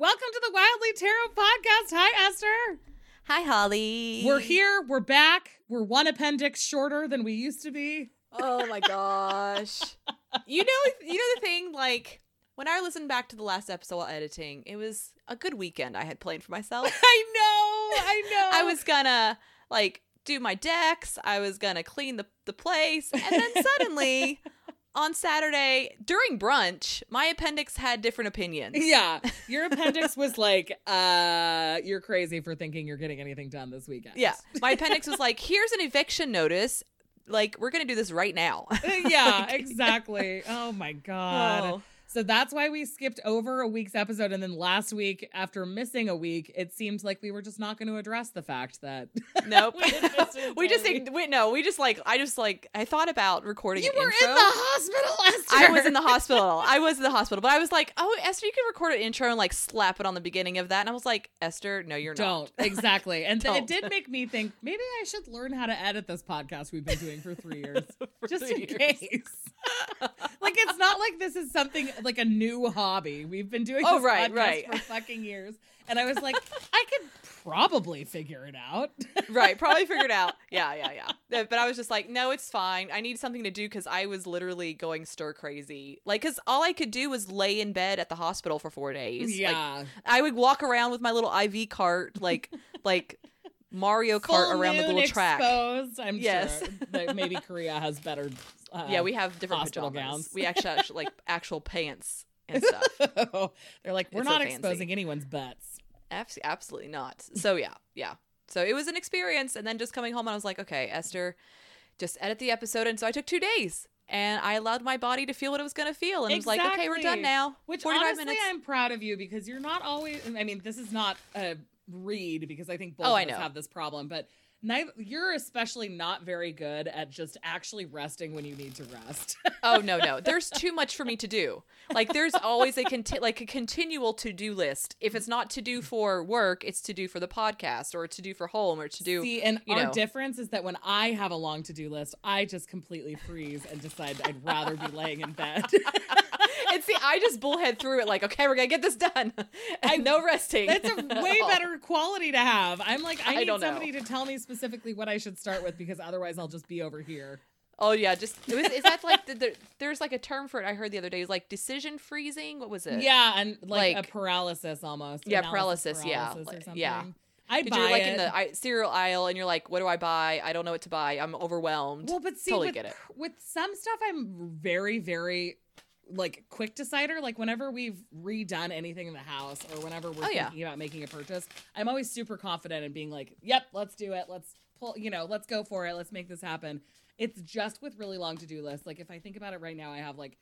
Welcome to the Wildly Tarot podcast. Hi, Esther. Hi, Holly. We're here. We're back. We're one appendix shorter than we used to be. Oh my gosh. you know, you know the thing. Like when I listened back to the last episode while editing, it was a good weekend I had planned for myself. I know. I know. I was gonna like do my decks. I was gonna clean the the place, and then suddenly. on Saturday during brunch, my appendix had different opinions. Yeah. Your appendix was like, uh, you're crazy for thinking you're getting anything done this weekend. Yeah. My appendix was like, here's an eviction notice. Like, we're going to do this right now. yeah, exactly. Oh my God. Oh. So that's why we skipped over a week's episode. And then last week, after missing a week, it seemed like we were just not going to address the fact that. Nope. we, didn't miss an we just entire think, wait, no, we just like, I just like, I thought about recording You were intro. in the hospital, Esther. I was in the hospital. I was in the hospital, but I was like, "Oh, Esther, you can record an intro and like slap it on the beginning of that." And I was like, "Esther, no, you're Don't not." exactly, and th- it Don't. did make me think maybe I should learn how to edit this podcast we've been doing for three years, For just in years. case. like it's not like this is something like a new hobby. We've been doing Oh, this right, right. for fucking years, and I was like, I could probably figure it out. right, probably figured out. Yeah, yeah, yeah. Uh, But I was just like, "No, it's fine. I need something to do because I was literally going stir crazy. Like, because all I could do was lay in bed at the hospital for four days. Like, yeah, I would walk around with my little IV cart, like, like Mario Kart Full around the little track. Exposed. I'm Yes. sure that maybe Korea has better. Uh, Yeah, we have different hospital pajamas. gowns. We actually have like actual pants and stuff. They're like, we're It's so not fancy. exposing anyone's butts. Abs- absolutely not. So yeah, yeah. So it was an experience, and then just coming home, I was like, okay, Esther, just edit the episode, and so I took two days, and I allowed my body to feel what it was going to feel, and it was like, okay, we're done now. Which honestly, minutes. I'm proud of you because you're not always. I mean, this is not a read because I think oh, both Oh, of I us know. have this problem, but. Neither, you're especially not very good at just actually resting when you need to rest. oh no, no, there's too much for me to do. Like there's always a conti- like a continual to do list. If it's not to do for work, it's to do for the podcast, or to do for home, or to do. See, and our know. difference is that when I have a long to do list, I just completely freeze and decide I'd rather be laying in bed. and see, I just bullhead through it. Like, okay, we're gonna get this done, and no resting. That's a way better quality to have. I'm like, I I need don't know. somebody to tell me specifically what I should start with because otherwise I'll just be over here. Oh yeah, just it was, is that like the, the, there's like a term for it I heard the other day. Is like decision freezing. What was it? Yeah, and like, Like- a paralysis almost. Yeah, Analysis paralysis, yeah, yeah. I buy you're like it. in the I, cereal aisle and you're like, what do I buy? I don't know what to buy. I'm overwhelmed. well, but see, totally with, get it. with some stuff, I'm very, very like quick decider. Like whenever we've redone anything in the house or whenever we're Oh, yeah. thinking about making a purchase, I'm always super confident in being like, "Yep, let's do it. Let's pull. You know, let's go for it. Let's make this happen." It's just with really long to do lists. Like if I think about it right now, I have like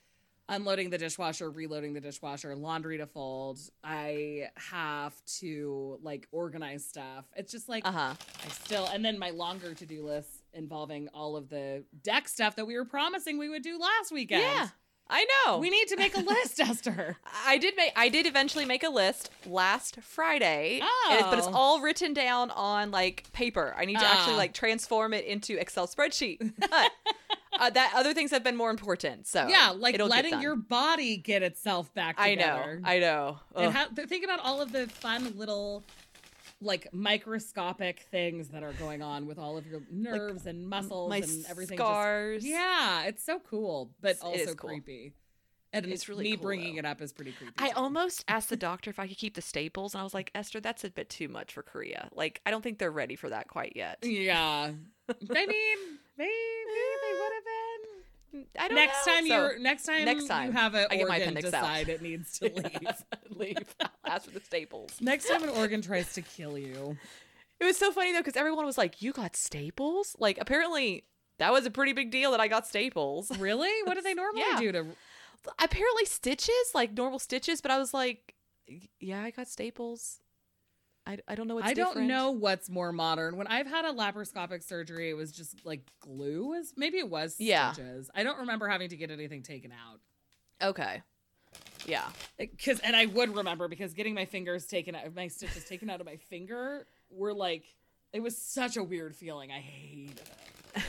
unloading the dishwasher, reloading the dishwasher, laundry to fold. I have to like organize stuff. It's just like Uh huh. I still and then my longer to do list involving all of the deck stuff that we were promising we would do last weekend. Yeah, I know. We need to make a list, Esther. I did make. I did eventually make a list last Friday, and it- but it's Oh. all written down on like paper. I need to actually Ah. like transform it into Excel spreadsheet. But uh, that other things have been more important. So yeah, like letting your body get itself back I know. I know. And Ugh. how, th- think about all of the fun little like microscopic things that are going on with all of your nerves and muscles and everything. just- scars. yeah, it's so cool, but It's- also cool. creepy. And It's really me cool, bringing though. it up is pretty creepy. I too. almost asked the doctor if I could keep the staples, and I was like, Esther, that's a bit too much for Korea. Like, I don't think they're ready for that quite yet. Yeah. I mean, maybe they would have been. I don't Next know. time So, you're next time, next time, you have an I get my organ appendix out. decide it needs to leave. leave. Ask for the staples. next time an organ tries to kill you. It was so funny though because everyone was like, "You got staples?" Like, apparently that was a pretty big deal that I got staples. Really? What do they normally Yeah. do to apparently stitches, like normal stitches, but I was like, "Yeah, I got staples." I, I don't know what's I don't know what's more modern. When I've had a laparoscopic surgery, it was just like glue. Was maybe it was Yeah. stitches. I don't remember having to get anything taken out. Okay. Yeah. Because and I would remember because getting my fingers taken out, my stitches taken out of my finger were like it was such a weird feeling. I hated it.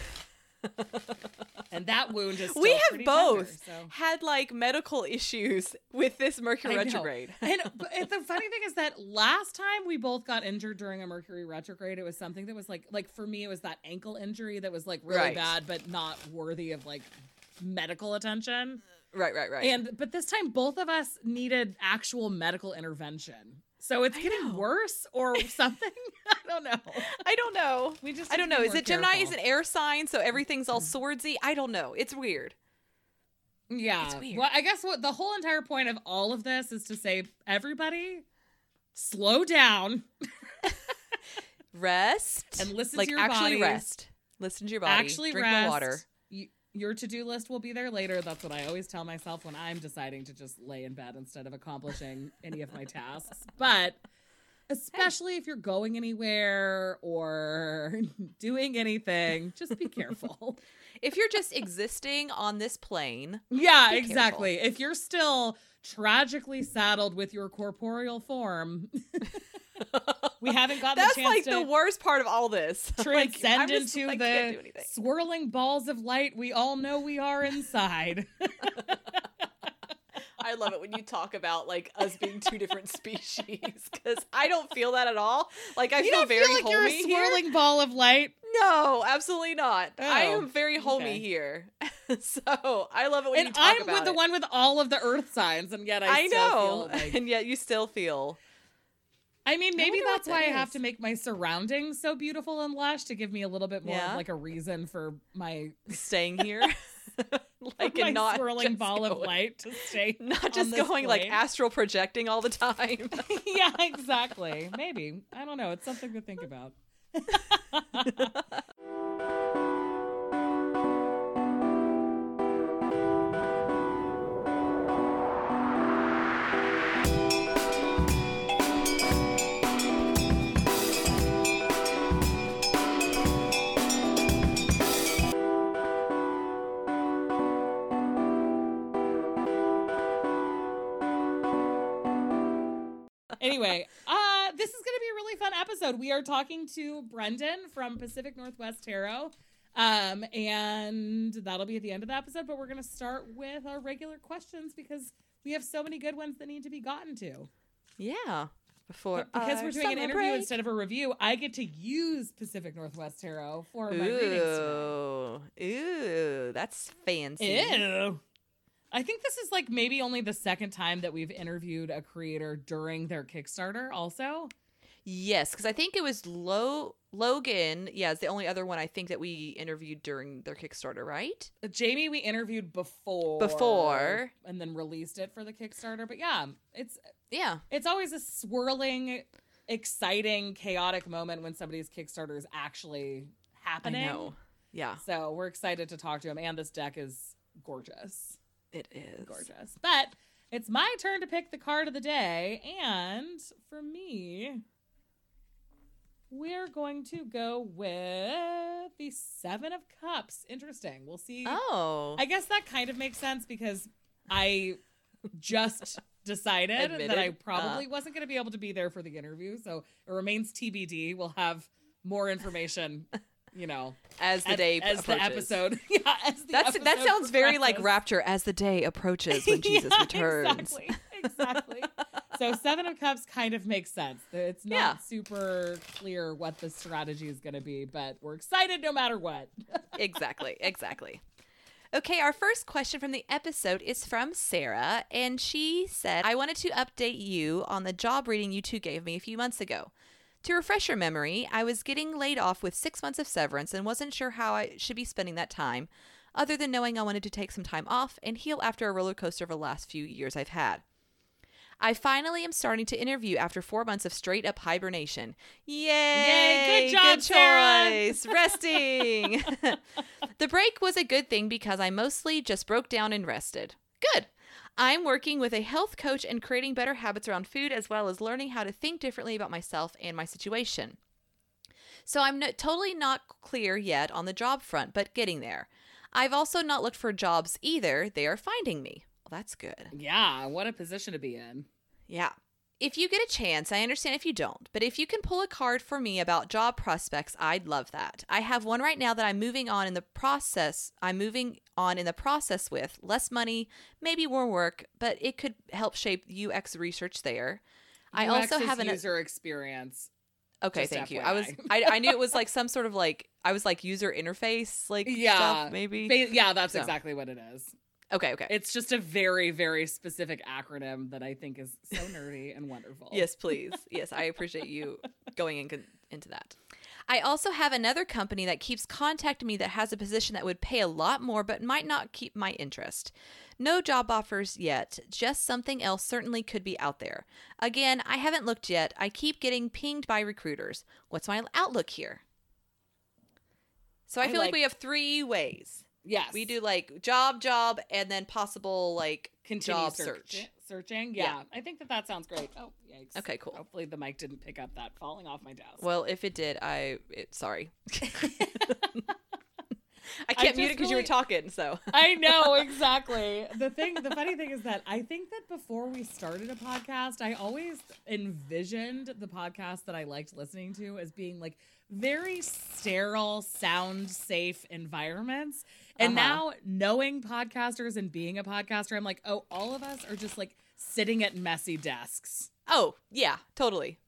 and that wound is. We have both tender, so. had like medical issues with this Mercury retrograde. and the funny thing is that last time we both got injured during a Mercury retrograde, it was something that was like like for me it was that ankle injury that was like really Right. bad but not worthy of like medical attention. right, right, right. And but this time both of us needed actual medical intervention. So it's I getting know. worse or something. I don't know. I don't know. We just I don't know. Is it Gemini is an air sign, so everything's all swordsy? I don't know. It's weird. Yeah. It's weird. Well, I guess what the whole entire point of all of this is to say everybody slow down Rest And listen to like your actually body. rest. Listen to your body. actually Drink rest. more water. Your to-do list will be there later. That's what I always tell myself when I'm deciding to just lay in bed instead of accomplishing any of my tasks. But especially if you're going anywhere or doing anything, just be careful. If you're just existing on this plane, yeah, exactly. If you're still tragically saddled with your corporeal form, we haven't gotten that's the chance That's like to the worst part of all this. Like, transcend just, into like, the swirling balls of light we all know we are inside. I love it when you talk about like us being two different species because I don't feel that at all. Like I you feel very feel like you're a homey here. swirling ball of light. No, absolutely not. I Oh, am very homey okay. here. so I love it when you talk about and I'm about with the one with all of the earth signs, and yet I, I still know, feel like. and yet you still feel. I mean, maybe what that's why that I have to make my surroundings so beautiful and lush to give me a little bit more Yeah. of like a reason for my staying here like my and not swirling ball of going- light to stay not just going like astral projecting all the time yeah, exactly. Maybe. I don't know. It's something to think about. Are talking to Brendan from Pacific Northwest Tarot. Um, and that'll be at the end of the episode, but we're going to start with our regular questions because we have so many good ones that need to be gotten to. yeah before But because we're doing an interview break. instead of a review, I get to use Pacific Northwest Tarot for my readings. Ooh, ooh, that's fancy. Ew. I think this is like maybe only the second time that we've interviewed a creator during their Kickstarter, also. Yes, because I think it was Lo- Logan. Yeah, it's the only other one I think that we interviewed during their Kickstarter, right? Uh, Jamie, we interviewed before. Before. And then released it for the Kickstarter. But yeah, it's Yeah, it's always a swirling, exciting, chaotic moment when somebody's Kickstarter is actually happening. I know. Yeah, So we're excited to talk to him. And this deck is gorgeous. it is gorgeous. But it's my turn to pick the card of the day, and for me, we're going to go with the Seven of Cups. Interesting. We'll see. Oh, I guess that kind of makes sense because I just decided that I probably Uh. wasn't going to be able to be there for the interview, so it remains TBD. We'll have more information, you know, as the as, day as the episode. yeah, as the That's that episode sounds very like rapture as the day approaches when Jesus Yeah, returns. Exactly. Exactly. So Seven of Cups kind of makes sense. It's not Yeah. super clear what the strategy is going to be, but we're excited no matter what. exactly, exactly. Okay, our first question from the episode is from Sarah, and she said, I wanted to update you on the job reading you two gave me a few months ago. To refresh your memory, I was getting laid off with six months of severance and wasn't sure how I should be spending that time, other than knowing I wanted to take some time off and heal after a roller coaster of the last few years I've had. I finally am starting to interview after four months of straight up hibernation. Yay! Yay, good job, Sarah. choice. Resting. the break was a good thing because I mostly just broke down and rested. Good. I'm working with a health coach and creating better habits around food as well as learning how to think differently about myself and my situation. So I'm no- totally not clear yet on the job front, but getting there. I've also not looked for jobs either. They are finding me. That's good. yeah, what a position to be in. Yeah. if you get a chance, I understand if you don't, but if you can pull a card for me about job prospects, I'd love that. I have one right now that I'm moving on in the process. I'm moving on in the process with less money, maybe more work, but it could help shape UX research there. I also have an user experience. Okay, Just thank you. I was I, I knew it was like some sort of like I was like user interface like Yeah, stuff maybe. Yeah, that's So. exactly what it is. Okay, okay. It's just a very, very specific acronym that I think is so nerdy and wonderful. Yes, please. Yes, I appreciate you going in, into that. I also have another company that keeps contacting me that has a position that would pay a lot more but might not keep my interest. No job offers yet, just something else certainly could be out there. Again, I haven't looked yet. I keep getting pinged by recruiters. What's my outlook here? So I I feel like, like- we have three ways. Yes. We do like job, job, and then possible like continue job search- search. searching. Yeah. Yeah. I think that that sounds great. Oh, yikes. Okay, cool. Hopefully the mic didn't pick up that falling off my desk. Well, if it did, I it, sorry. I I can't mute it because you were talking. So I know exactly. The thing, the funny thing is that I think that before we started a podcast, I always envisioned the podcast that I liked listening to as being like very sterile, sound safe environments. And Uh-huh. now knowing podcasters and being a podcaster, I'm like, oh, all of us are just like sitting at messy desks. oh yeah, totally.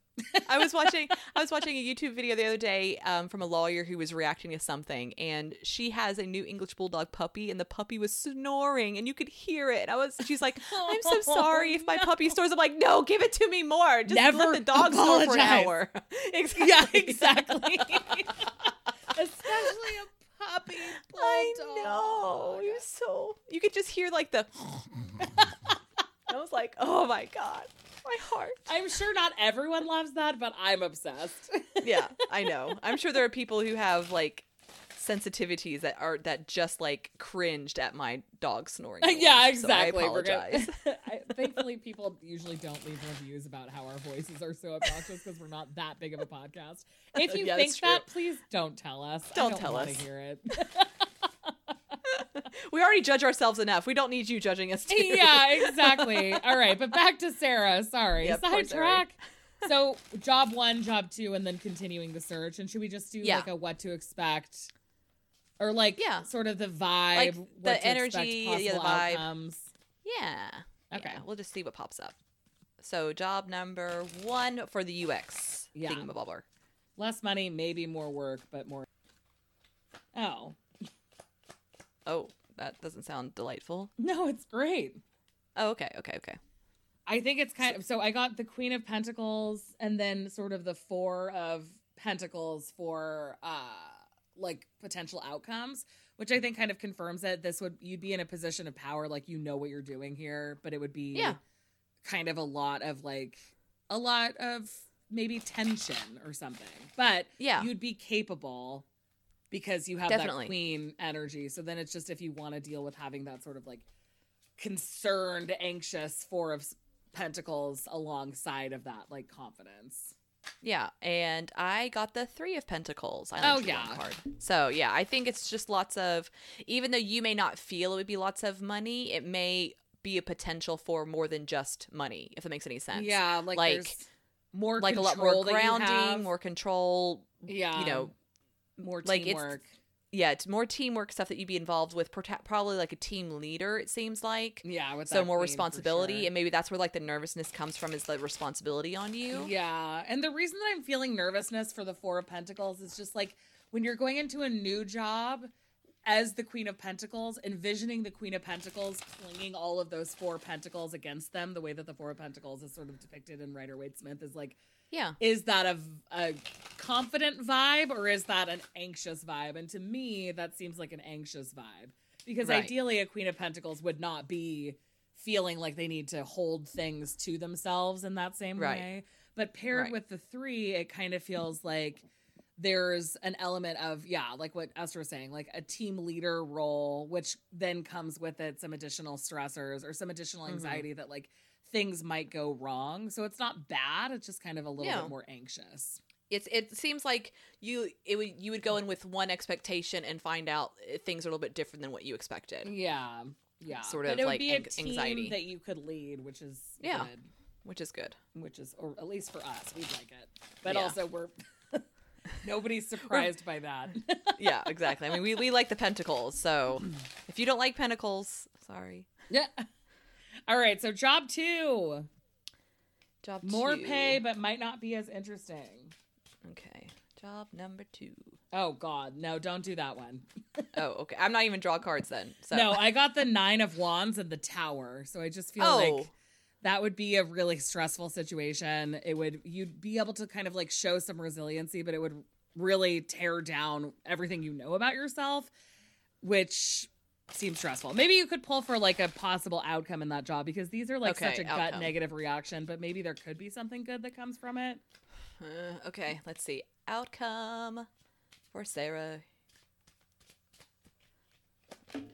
I was watching I was watching a YouTube video the other day um, from a lawyer who was reacting to something, and she has a new English bulldog puppy, and the puppy was snoring, and you could hear it. I was she's like, I'm so sorry if my puppy snores. I'm like, no, give it to me more. Just Never let the dog snore for an apologize. hour. exactly. Yeah, exactly. Especially a puppy bulldog. I know. He was so. You could just hear like the. I was like, oh my god, my heart. I'm sure not everyone loves that, but I'm obsessed. yeah, I know. I'm sure there are people who have like sensitivities that are that just like cringed at my dog snoring. yeah, exactly. So I We're gonna- apologize. I, thankfully, people usually don't leave reviews about how our voices are so obnoxious because we're not that big of a podcast. If you Yeah, think that, please don't tell us. Don't don't tell us. Hear it. we already judge ourselves enough. We don't need you judging us too. yeah, exactly. All right, but back to Sarah. Sorry, Yeah, sidetrack. So, job one, job two, and then continuing the search. And should we just do Yeah. like a what to expect, or like Yeah. sort of the vibe, Like, the energy, expect, yeah, the vibe. outcomes? Yeah. Okay. Yeah, we'll just see what pops up. So job number one for the UX Yeah. thingamabobber. Less money, maybe more work, but more. Oh Oh, that doesn't sound delightful. no, it's great. Oh, okay, okay, okay. I think it's kind of so. I got the Queen of Pentacles and then sort of the Four of Pentacles for uh like potential outcomes, which I think kind of confirms that this would you'd be in a position of power, like you know what you're doing here, but it would be Yeah. kind of a lot of like a lot of maybe tension or something. But Yeah. you'd be capable because you have Definitely. that queen energy. So then it's just if you want to deal with having that sort of like concerned, anxious four of pentacles alongside of that like confidence. Yeah, and I got the three of pentacles. I Oh, yeah. card. So yeah, I think it's just lots of. Even though you may not feel it would be lots of money, it may be a potential for more than just money. If that makes any sense. Yeah, like, Like- more like a lot more grounding, more control. yeah, you know, more like, teamwork. Yeah, it's more teamwork stuff that you'd be involved with. Probably like a team leader. It seems like. yeah, with So more responsibility, sure. and maybe that's where like the nervousness comes from is the responsibility on you. Yeah. And the reason that I'm feeling nervousness for the Four of Pentacles is just like when you're going into a new job as the Queen of Pentacles, envisioning the Queen of Pentacles clinging all of those four pentacles against them, the way that the Four of Pentacles is sort of depicted in Rider Waite Smith is like, Yeah. is that a, a confident vibe or is that an anxious vibe? And to me, that seems like an anxious vibe because Right. ideally, a Queen of Pentacles would not be feeling like they need to hold things to themselves in that same Right. way. But paired Right. with the three, it kind of feels like there's an element of yeah like what esther was saying like a team leader role which then comes with it some additional stressors or some additional Mhm. anxiety that like things might go wrong so it's not bad it's just kind of a little Yeah. bit more anxious it's it seems like you it would you would go in with one expectation and find out uh, things are a little bit different than what you expected. yeah yeah Sort But of it would like be a team anxiety. that you could lead which is Yeah. good. which is good. which is, or at least for us, we'd like it. But Yeah. also, we're nobody's surprised by that. Yeah, exactly. I mean, we, we like the pentacles, so if you don't like pentacles, sorry. yeah. All right. So, job two Job more two. pay, but might not be as interesting. Okay. Job number two. Oh, God. No, don't do that one. Oh, okay. I'm not even draw cards then. So No, I got the Nine of Wands and the Tower. So, I just feel Oh. like that would be a really stressful situation. It would, you'd be able to kind of like show some resiliency, but it would really tear down everything you know about yourself, which seems stressful. Maybe you could pull for like a possible outcome in that job because these are like Okay, such a gut negative reaction, but maybe there could be something good that comes from it. Uh, okay, let's see. Outcome for Sarah.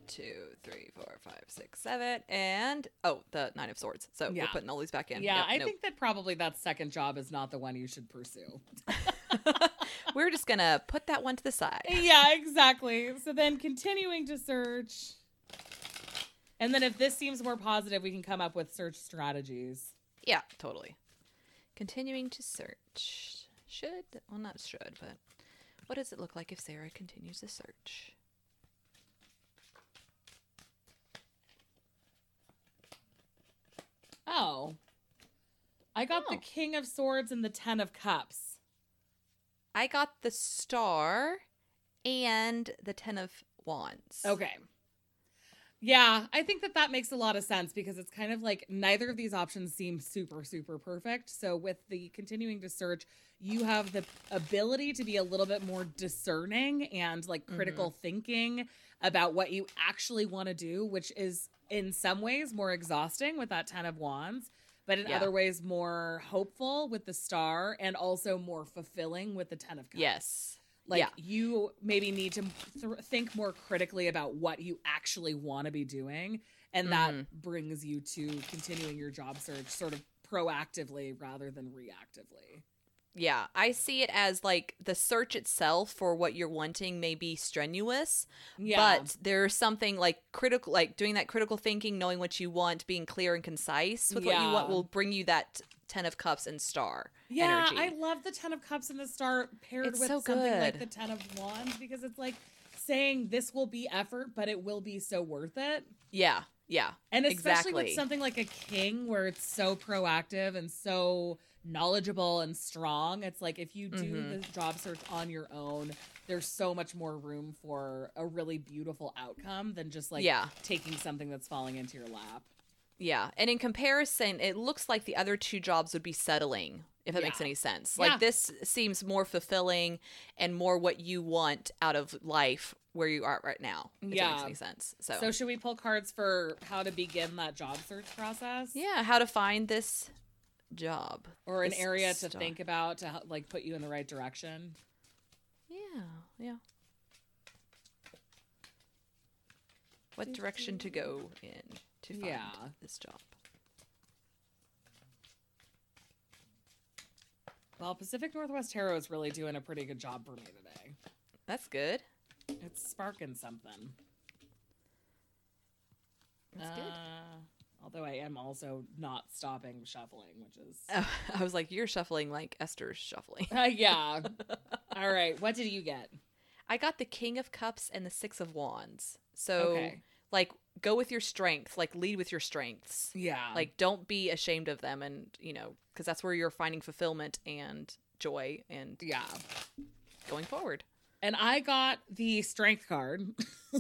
Two, three, four, five, six, seven, and oh, the nine of swords. So Yeah. we're putting all these back in. Yeah, Yep, I nope. think that probably that second job is not the one you should pursue. we're just gonna put that one to the side. yeah, exactly. So then continuing to search. And then if this seems more positive, we can come up with search strategies. Yeah, totally. Continuing to search. Should well, not should, but what does it look like if Sarah continues the search? Oh. I got the Oh. King of Swords and the Ten of Cups. I got the star and the ten of wands. Okay. Yeah, I think that that makes a lot of sense because it's kind of like neither of these options seem super, super perfect. So, with the continuing to search, you have the ability to be a little bit more discerning and like mm-hmm. critical thinking about what you actually want to do, which is in some ways more exhausting with that 10 of wands, but in Yeah. other ways more hopeful with the star and also more fulfilling with the 10 of cups. Yes. Like Yeah. you maybe need to th- think more critically about what you actually want to be doing, and that Mhm. brings you to continuing your job search sort of proactively rather than reactively. Yeah, I see it as like the search itself for what you're wanting may be strenuous, Yeah, but there's something like critical, like doing that critical thinking, knowing what you want, being clear and concise with what you want will bring you that Ten of Cups and Star yeah, energy. I love the Ten of Cups and the Star paired It's with so something like the Ten of Wands because it's like saying this will be effort, but it will be so worth it. yeah, yeah, And especially Exactly. with something like a king where it's so proactive and so knowledgeable and strong. It's like if you do Mhm. the job search on your own, there's so much more room for a really beautiful outcome than just like Yeah. taking something that's falling into your lap. yeah. And in comparison, it looks like the other two jobs would be settling. If that makes any sense. Yeah. Like this seems more fulfilling and more what you want out of life where you are right now. If that Yeah. makes any sense. So, So should we pull cards for how to begin that job search process? yeah, how to find this job. Or an This area to star. think about to help, like put you in the right direction? Yeah, yeah. What direction to go in to find Yeah. this job? Well, Pacific Northwest Tarot is really doing a pretty good job for me today. That's good. It's sparking something. That's good. Uh, Although I am also not stopping shuffling, which is Oh, I was like, you're shuffling like Esther's shuffling. uh, yeah. All right, what did you get? I got the King of Cups and the Six of Wands. So, Okay. like, go with your strength. Like, lead with your strengths. Yeah, Like, don't be ashamed of them, and you know, because that's where you're finding fulfillment and joy and yeah. going forward. And I got the strength card,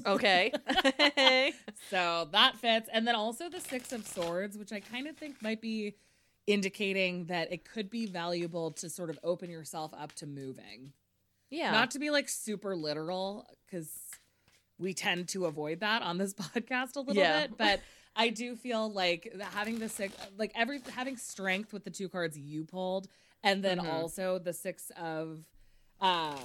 Okay. so that fits. And then also the six of swords, which I kind of think might be indicating that it could be valuable to sort of open yourself up to moving. yeah. Not to be like super literal, because we tend to avoid that on this podcast a little Yeah. bit, but I do feel like having the six, like every having strength with the two cards you pulled, and then Mhm. also the six of uh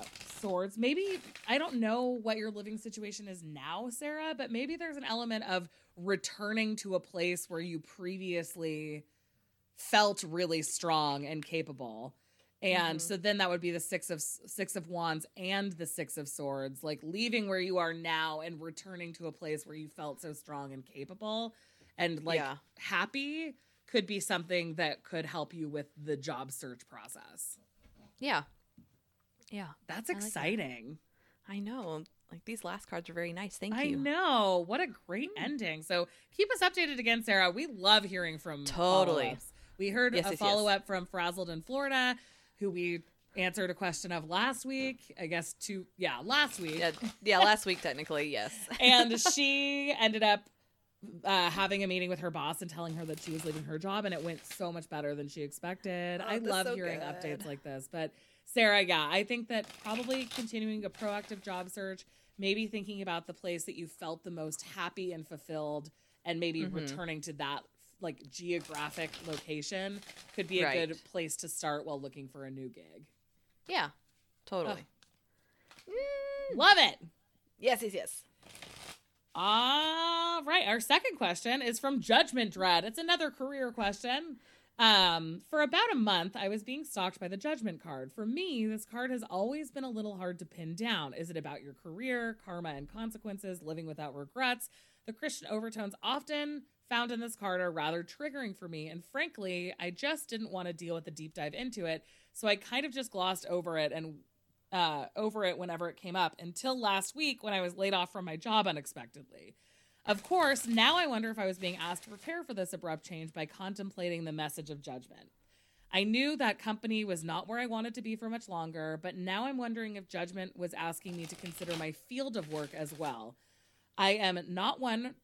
swords. Maybe I don't know what your living situation is now, Sarah, but maybe there's an element of returning to a place where you previously felt really strong and capable. And Mhm. so then that would be the six of six of wands and the six of swords, like leaving where you are now and returning to a place where you felt so strong and capable and like Yeah. happy could be something that could help you with the job search process. Yeah. Yeah. That's I like that. exciting. I know. Like these last cards are very nice. Thank I you. I know. What a great Mm. ending. So keep us updated again, Sarah. We love hearing from Totally. follow-ups. We heard Yes, a yes, yes. follow up from Frazzled in Florida, who we answered a question of last week. I guess two, yeah, last week. Yeah, yeah, last week technically, yes. and she ended up uh, having a meeting with her boss and telling her that she was leaving her job, and it went so much better than she expected. Oh, I love so hearing good. updates like this. But Sarah, yeah, I think that probably continuing a proactive job search, maybe thinking about the place that you felt the most happy and fulfilled, and maybe Mhm. returning to that like geographic location could be a Right. good place to start while looking for a new gig. Yeah. Totally. Mm. Love it. Yes, yes, yes. All right. Our second question is from Judgment Dread. It's another career question. Um, for about a month, I was being stalked by the Judgment card. For me, this card has always been a little hard to pin down. Is it about your career, karma and consequences, living without regrets? The Christian overtones often found in this card are rather triggering for me, and frankly, I just didn't want to deal with the deep dive into it, so I kind of just glossed over it and uh, over it whenever it came up until last week when I was laid off from my job unexpectedly. Of course, now I wonder if I was being asked to prepare for this abrupt change by contemplating the message of judgment. I knew that company was not where I wanted to be for much longer, but now I'm wondering if judgment was asking me to consider my field of work as well. I am not one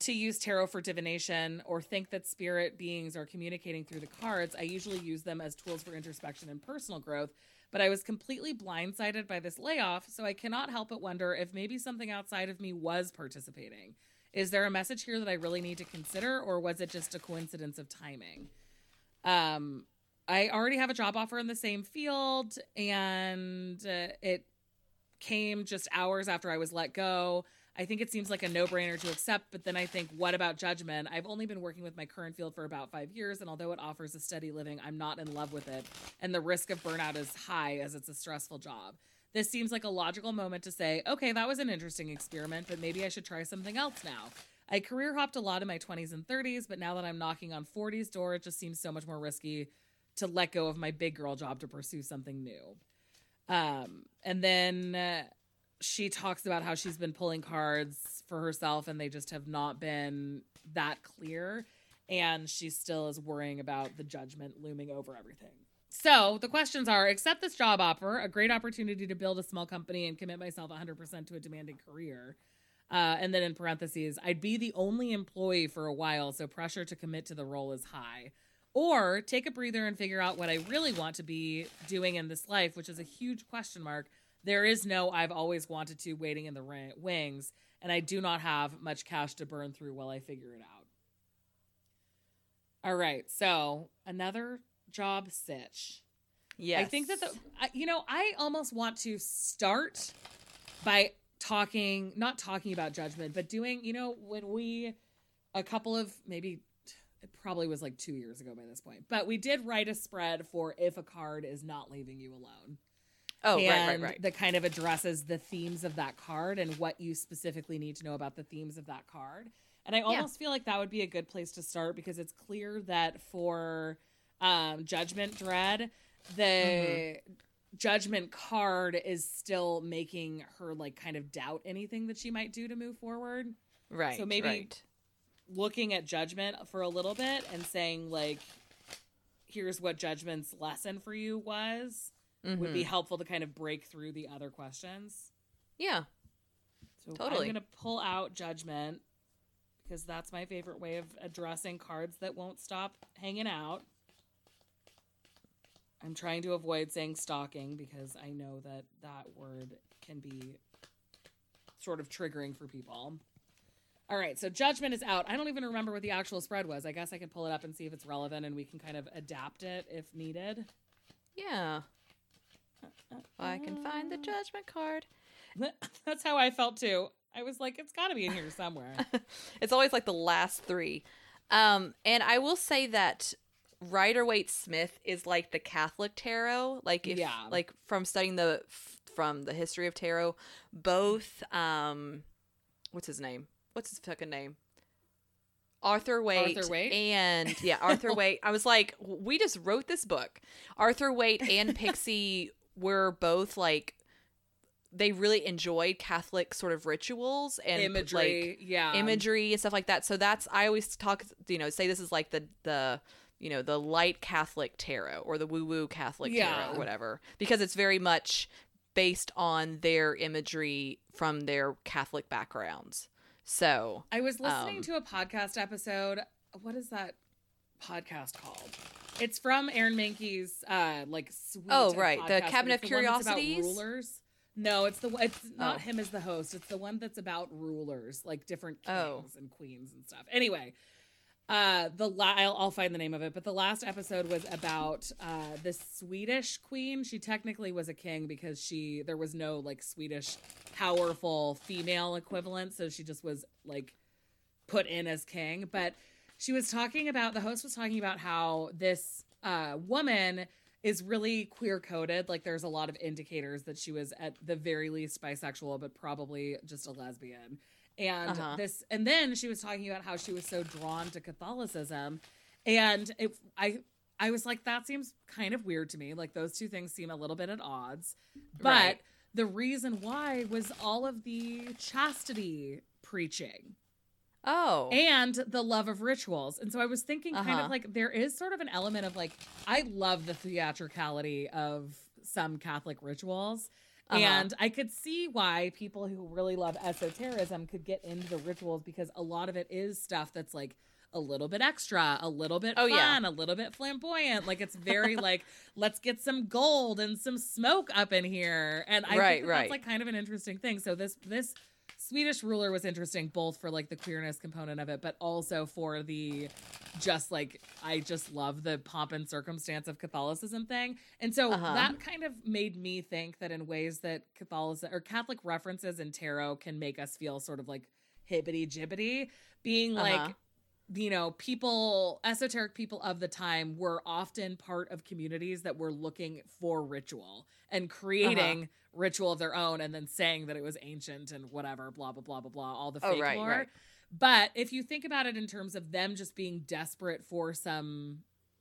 to use tarot for divination or think that spirit beings are communicating through the cards. I usually use them as tools for introspection and personal growth, but I was completely blindsided by this layoff, so I cannot help but wonder if maybe something outside of me was participating. Is there a message here that I really need to consider, or was it just a coincidence of timing? Um, I already have a job offer in the same field, and uh, it came just hours after I was let go. I think it seems like a no brainer to accept, but then I think, what about judgment? I've only been working with my current field for about five years, and although it offers a steady living, I'm not in love with it, and the risk of burnout is high as it's a stressful job. This seems like a logical moment to say, okay, that was an interesting experiment, but maybe I should try something else now. I career hopped a lot in my 20s and 30s, but now that I'm knocking on 40's door, it just seems so much more risky to let go of my big girl job to pursue something new. Um, and then uh, she talks about how she's been pulling cards for herself and they just have not been that clear. And she still is worrying about the judgment looming over everything. So the questions are accept this job offer, a great opportunity to build a small company and commit myself 100% to a demanding career. Uh, and then in parentheses, I'd be the only employee for a while, so pressure to commit to the role is high. Or take a breather and figure out what I really want to be doing in this life, which is a huge question mark. There is no I've always wanted to waiting in the ring- wings, and I do not have much cash to burn through while I figure it out. All right, so another job sitch. Yes. I think that the you know I almost want to start by talking not talking about judgment but doing you know when we a couple of maybe it probably was like 2 years ago by this point but we did write a spread for if a card is not leaving you alone Oh, right, right, and right. that kind of addresses the themes of that card and what you specifically need to know about the themes of that card. And I almost feel like that would be a good place to start because it's clear that for um, Judgment Dread, the Mm-hmm. Judgment card is still making her like kind of doubt anything that she might do to move forward. right. so maybe- right. Looking at Judgment for a little bit and saying, like, here's what Judgment's lesson for you was would be Mhm. helpful to kind of break through the other questions. Yeah. So Totally. I'm going to pull out judgment because that's my favorite way of addressing cards that won't stop hanging out. I'm trying to avoid saying stalking because I know that that word can be sort of triggering for people. All right, so judgment is out. I don't even remember what the actual spread was. I guess I can pull it up and see if it's relevant and we can kind of adapt it if needed. Yeah. I can find the judgment card. That's how I felt too. I was like, it's got to be in here somewhere. It's always like the last three. Um, and I will say that Rider Waite Smith is like the Catholic tarot. Like if Yeah. like from studying the from the history of tarot, both um what's his name? What's his fucking name? Arthur Waite, Arthur Waite? and yeah, Arthur Waite. I was like, we just wrote this book. Arthur Waite and Pixie were both like they really enjoyed Catholic sort of rituals and imagery, like yeah, imagery and stuff like that. So that's I always talk, you know, say this is like the the you know the light Catholic tarot or the woo woo Catholic Yeah. tarot or whatever because it's very much based on their imagery from their Catholic backgrounds. So I was listening Um, to a podcast episode. What is that podcast called? It's from Aaron Mahnke's uh like Oh, right, the Cabinet of it's the one that's about Curiosities? Rulers. No, it's the it's not Oh. him as the host. It's the one that's about rulers, like different kings Oh. and queens and stuff. Anyway, uh the la- I'll, I'll find the name of it, but the last episode was about uh the Swedish queen. She technically was a king because she there was no like Swedish powerful female equivalent, so she just was like put in as king. But she was talking about the host was talking about how this uh, woman is really queer coded. Like there's a lot of indicators that she was at the very least bisexual, but probably just a lesbian. And Uh-huh. this, and then she was talking about how she was so drawn to Catholicism, and it, I, I was like, that seems kind of weird to me. Like those two things seem a little bit at odds, but Right. the reason why was all of the chastity preaching oh and the love of rituals. And so I was thinking kind Uh-huh. of like there is sort of an element of like I love the theatricality of some Catholic rituals. Uh-huh. And I could see why people who really love esotericism could get into the rituals because a lot of it is stuff that's like a little bit extra, a little bit Oh, fun, yeah. a little bit flamboyant. Like it's very like let's get some gold and some smoke up in here. And I Right, think that right. that's like kind of an interesting thing. So this this Swedish ruler was interesting both for like the queerness component of it, but also for the just like I just love the pomp and circumstance of Catholicism thing. And so Uh-huh. that kind of made me think that in ways that Catholicism or Catholic references in tarot can make us feel sort of like hibbity jibbity, being like Uh-huh. You know, people, esoteric people of the time were often part of communities that were looking for ritual and creating Uh-huh. ritual of their own and then saying that it was ancient and whatever, blah, blah, blah, blah, blah, all the Oh, fake right, lore. right. But if you think about it in terms of them just being desperate for some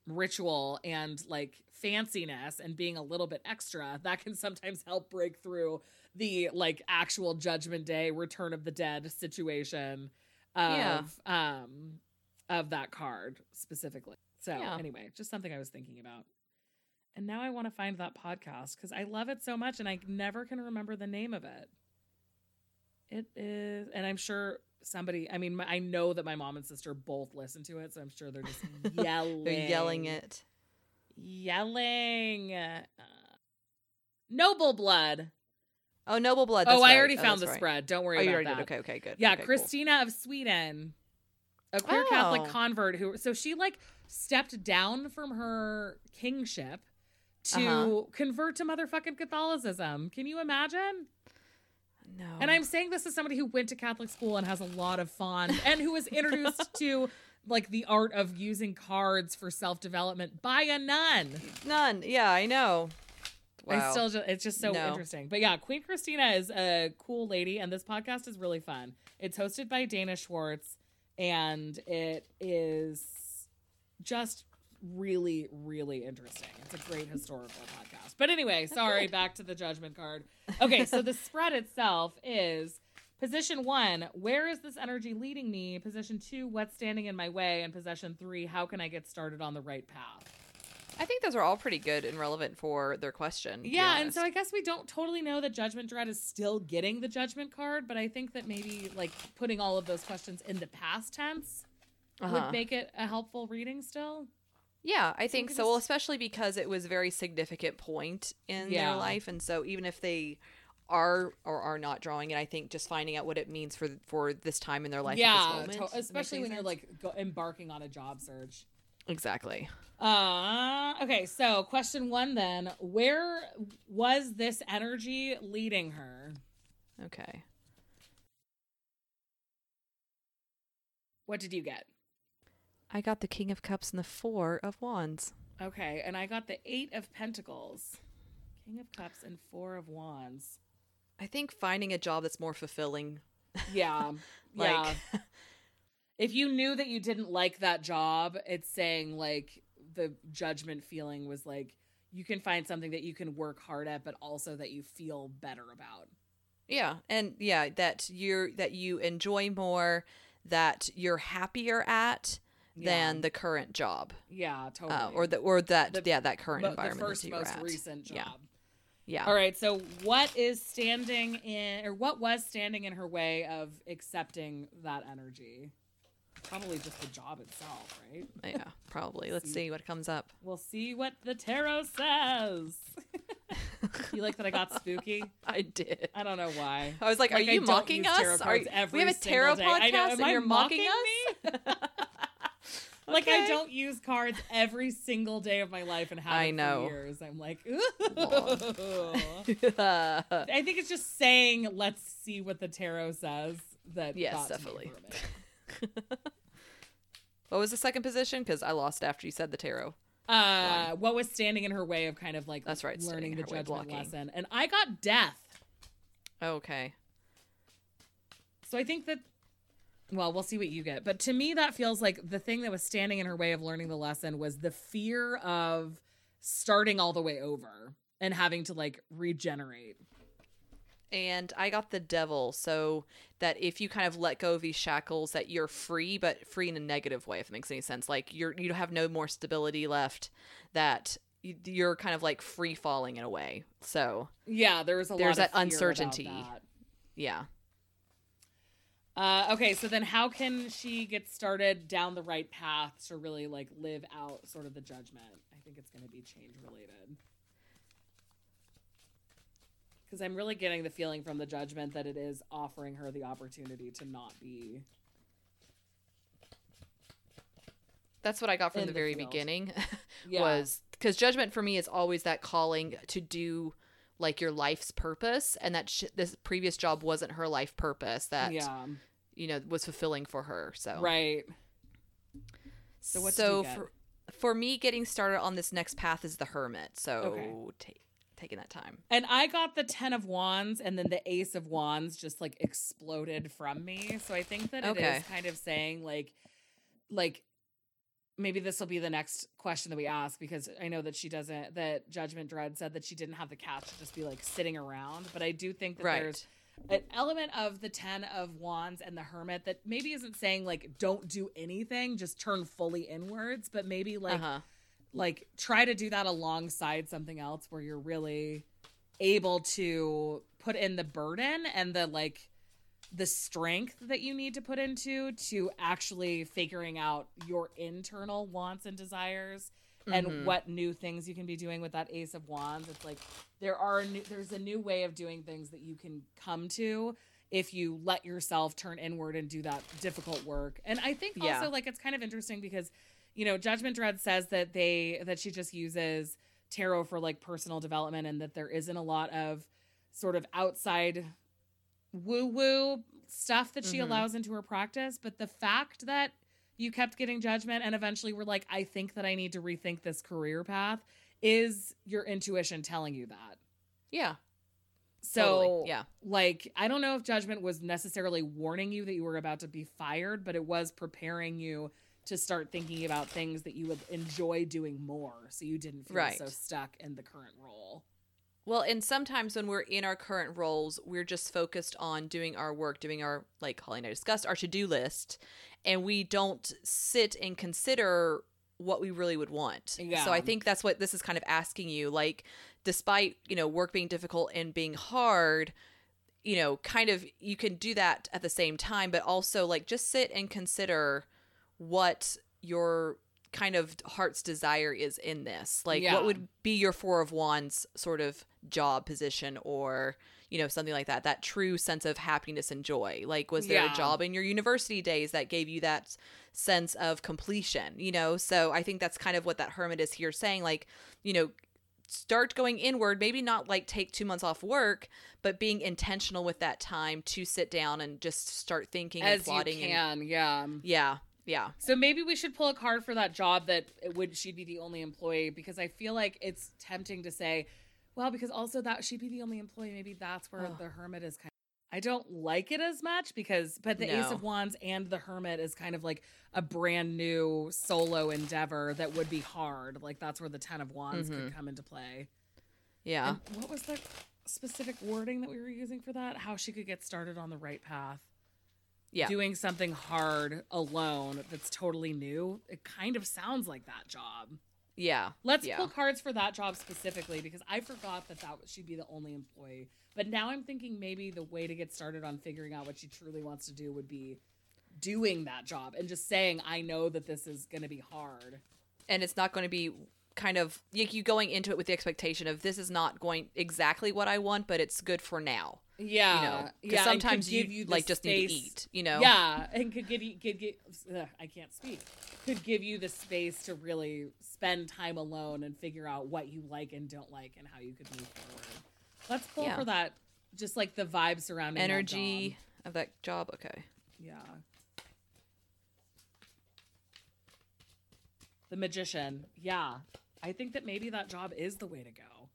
ritual and like fanciness and being a little bit extra, that can sometimes help break through the like actual judgment day, return of the dead situation Yeah. of um of that card specifically. So Yeah. anyway, just something I was thinking about. And now I want to find that podcast because I love it so much and I never can remember the name of it. It is, and I'm sure somebody, I mean, my, I know that my mom and sister both listen to it, so I'm sure they're just yelling. they're yelling it. Yelling. Uh, Noble Blood. Oh, Noble Blood. oh, I right. already Oh, found the right. spread. Don't worry Oh, you already that. did. Okay, okay, good. Yeah, Okay, cool. Christina of Sweden, a queer Catholic Oh. convert who, so she like stepped down from her kingship to Uh-huh. convert to motherfucking Catholicism. Can you imagine? No. And I'm saying this as somebody who went to Catholic school and has a lot of fond, and who was introduced to like the art of using cards for self development by a nun. none. Yeah, I know. I Wow. still just it's just so No. interesting. But yeah, Queen Christina is a cool lady and this podcast is really fun. It's hosted by Dana Schwartz and it is just really really interesting. It's a great historical podcast. But anyway, sorry, back to the judgment card. Okay, so the spread itself is Position one, where is this energy leading me? Position two, what's standing in my way? And position three, how can I get started on the right path? I think those are all pretty good and relevant for their question. Yeah, and so I guess we don't totally know that Judgment Dread is still getting the Judgment card, but I think that maybe like putting all of those questions in the past tense Uh-huh. would make it a helpful reading still. Yeah, I think could so. Well, especially because it was a very significant point in Yeah. their life, and so even if they are or are not drawing it, I think just finding out what it means for for this time in their life. at yeah, this to- especially when you're like go- embarking on a job search. Exactly. Uh, okay, so question one then. Where was this energy leading her? Okay. What did you get? I got the King of Cups and the Four of Wands. Okay, and I got the Eight of Pentacles, King of Cups, and Four of Wands. I think finding a job that's more fulfilling. Yeah, Like, yeah. if you knew that you didn't like that job, it's saying like the judgment feeling was like you can find something that you can work hard at, but also that you feel better about. Yeah, and yeah, that you're that you enjoy more, that you're happier at than the current job. Yeah, totally. Uh, or the or that The- yeah that current environment the first most at. recent job. Yeah. Yeah. All right. So, what is standing in, or what was standing in her way of accepting that energy? Probably just the job itself, right? Yeah, probably. Let's see what comes up. We'll see what the tarot says. you like that I got spooky? I did. I don't know why. I was like, "Are Like, I you mocking us? Are you, we have a tarot podcast I know. And I you're mocking, mocking us? Like I don't use cards every single day of my life and have I for know. years. I'm like. I think it's just saying, let's see what the tarot says. That Yes, got to me definitely. For a minute. what was the second position? Because I lost after you said the tarot. Uh, what was standing in her way of kind of like That's right, learning the judgment lesson? And I got death. Okay. So I think that, well, we'll see what you get. But to me, that feels like the thing that was standing in her way of learning the lesson was the fear of starting all the way over and having to like regenerate. And I got the devil, so that if you kind of let go of these shackles, that you're free, but free in a negative way, if it makes any sense. Like you're you have no more stability left. That you're kind of like free falling in a way. So Yeah, there was a There's lot that uncertainty. that. yeah, Uh, okay, so then how can she get started down the right path to really like live out sort of the judgment? I think it's going to be change related. Because I'm really getting the feeling from the judgment that it is offering her the opportunity to not be. that's what I got from the the very field. beginning. Yeah. was because judgment for me is always that calling to do like your life's purpose, and that sh- this previous job wasn't her life purpose. That yeah. you know was fulfilling for her. So Right. So what did you so for for me getting started on this next path is the hermit. So Okay. ta- taking that time. And I got the Ten of Wands, and then the Ace of Wands just like exploded from me. So I think that it is Okay. kind of saying like, like maybe this will be the next question that we ask because I know that she doesn't. That Judgment Dread said that she didn't have the cash to just be like sitting around, but I do think that Right. there's an element of the Ten of Wands and the Hermit that maybe isn't saying like don't do anything, just turn fully inwards, but maybe like uh-huh. Like try to do that alongside something else where you're really able to put in the burden and the like the strength that you need to put into to actually figuring out your internal wants and desires and Mhm. what new things you can be doing with that ace of wands it's like there are new, there's a new way of doing things that you can come to if you let yourself turn inward and do that difficult work and i think also Yeah. like it's kind of interesting because you know judgment dread says that they that she just uses tarot for like personal development and that there isn't a lot of sort of outside woo woo stuff that she Mhm. allows into her practice but the fact that you kept getting judgment and eventually were like i think that i need to rethink this career path is your intuition telling you that Yeah. so totally. Yeah. like i don't know if judgment was necessarily warning you that you were about to be fired but it was preparing you to start thinking about things that you would enjoy doing more so you didn't feel Right. so stuck in the current role Well, and sometimes when we're in our current roles, we're just focused on doing our work, doing our, like Holly and I discussed, our to do list, and we don't sit and consider what we really would want. Yeah. So I think that's what this is kind of asking you. Like, despite, you know, work being difficult and being hard, you know, kind of you can do that at the same time, but also like just sit and consider what your kind of heart's desire is in this. Like Yeah. what would be your four of wands sort of job position or you know something like that that true sense of happiness and joy like was there Yeah. a job in your university days that gave you that sense of completion you know so i think that's kind of what that hermit is here saying like you know start going inward maybe not like take two months off work but being intentional with that time to sit down and just start thinking and as you plotting and can yeah yeah yeah So maybe we should pull a card for that job that it would she'd be the only employee because I feel like it's tempting to say, well, because also that she'd be the only employee. Maybe that's where Oh. the hermit is kind. I don't like it as much because, but the Ace of Wands and the Hermit is kind of like a brand new solo endeavor that would be hard. Like that's where the Ten of Wands Mm-hmm. could come into play. Yeah. And what was the specific wording that we were using for that? How she could get started on the right path. Yeah. Doing something hard alone that's totally new. It kind of sounds like that job. Yeah. Let's yeah. pull cards for that job specifically because I forgot that that she'd be the only employee. But now I'm thinking maybe the way to get started on figuring out what she truly wants to do would be doing that job and just saying, "I know that this is going to be hard." and it's not going to be kind of like you going into it with the expectation of this is not going exactly what I want, but it's good for now. Yeah, You know, yeah, sometimes you, you like just need to eat. You know. Yeah, and could give you could get ugh, I can't speak. Could give you the space to really spend time alone and figure out what you like and don't like and how you could move forward. Let's pull Yeah. for that. Just like the vibe surrounding Energy job. of that job. Okay. Yeah. The magician. Yeah. I think that maybe that job is the way to go.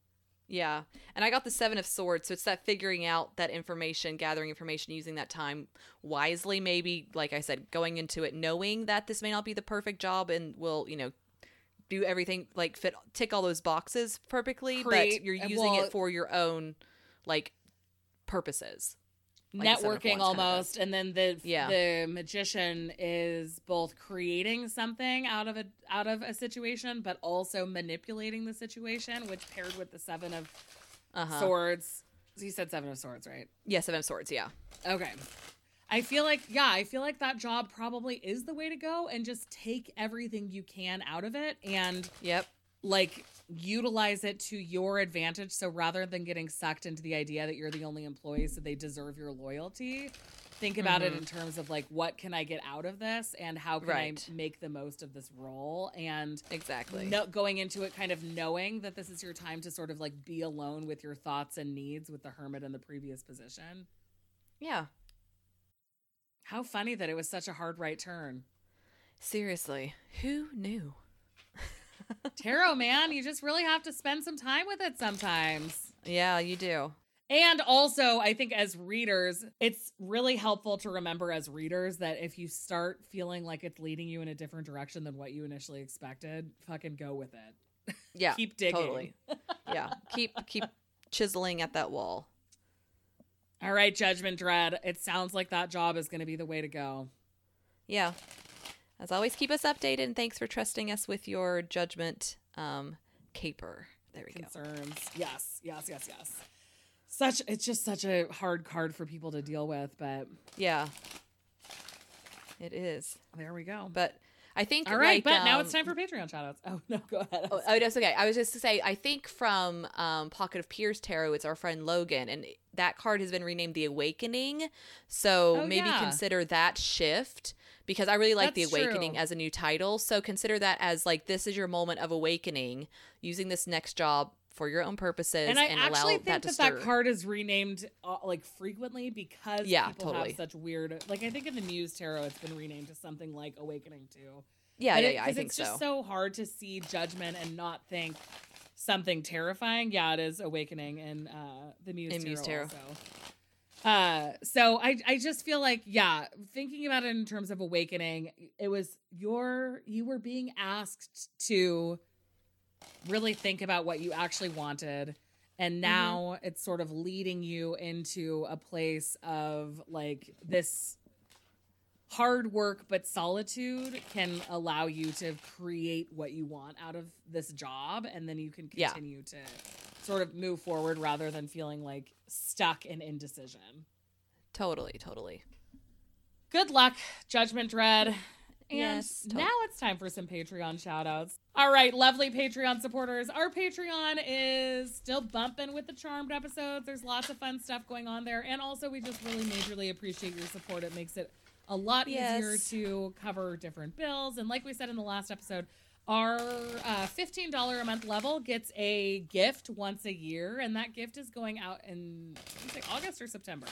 Yeah. And I got the Seven of Swords. So it's that figuring out that information, gathering information, using that time wisely. Maybe, like I said, going into it knowing that this may not be the perfect job and will, you know, do everything like fit, tick all those boxes perfectly, Create- but you're using well- it for your own, like, purposes. Like the Seven of Networking Wands kind of almost, and then the Yeah. the magician is both creating something out of a out of a situation, but also manipulating the situation, which paired with the seven of Uh-huh. swords. You said seven of swords, right? Yeah, Seven of Swords. Yeah. Okay. I feel like, yeah, I feel like that job probably is the way to go and just take everything you can out of it and Yep. Like utilize it to your advantage. So rather than getting sucked into the idea that you're the only employee, so they deserve your loyalty, think about it mm-hmm. in terms of like, what can I get out of this and how can Right. I make the most of this role? And Exactly. no, going into it kind of knowing that this is your time to sort of like be alone with your thoughts and needs with the hermit in the previous position. Yeah. How funny that it was such a hard right turn. Seriously. Who knew? Tarot, man, you just really have to spend some time with it sometimes. Yeah, you do. And also, I think as readers, it's really helpful to remember as readers that if you start feeling like it's leading you in a different direction than what you initially expected, fucking go with it. Yeah. Keep digging. Totally. Yeah. Keep keep chiseling at that wall. All right, Judgment Dread. It sounds like that job is going to be the way to go. Yeah. As always, keep us updated and thanks for trusting us with your judgment um caper. There we go. Concerns. Yes, yes, yes, yes. Such it's just such a hard card for people to deal with, but Yeah. It is. there we go. But I think All right, like, but now um, it's time for Patreon shoutouts. Oh no, go ahead. Oh, oh, that's okay. I was just to say, I think from um, Pocket of Peers Tarot, it's our friend Logan, and that card has been renamed the Awakening. So Oh, maybe yeah. consider that shift because I really like That's the Awakening true. as a new title. So consider that as like this is your moment of awakening, using this next job for your own purposes, and I and actually think that that that, card is renamed uh, like frequently because Yeah, people totally. have such weird. Like I think in the Muse Tarot, it's been renamed to something like Awakening too. yeah, But yeah, it- yeah. I think it's so. just so hard to see judgment and not think something terrifying. Yeah, it is Awakening in uh, the Muse In Tarot. Muse Tarot. Also. Uh, so I I just feel like yeah, thinking about it in terms of awakening, it was your you were being asked to really think about what you actually wanted. And mm-hmm. now it's sort of leading you into a place of like this hard work but solitude can allow you to create what you want out of this job. And then you can Yeah. continue to sort of move forward rather than feeling like stuck in indecision. Totally, totally. good luck judgment dread and Yes, tot- now it's time for some Patreon shout outs. All right, lovely Patreon supporters. Our Patreon is still bumping with the charmed episodes. There's lots of fun stuff going on there. And also, we just really majorly appreciate your support. It makes it a lot easier to cover different bills. And like we said in the last episode, our uh, $15 a month level gets a gift once a year. And that gift is going out in August or September.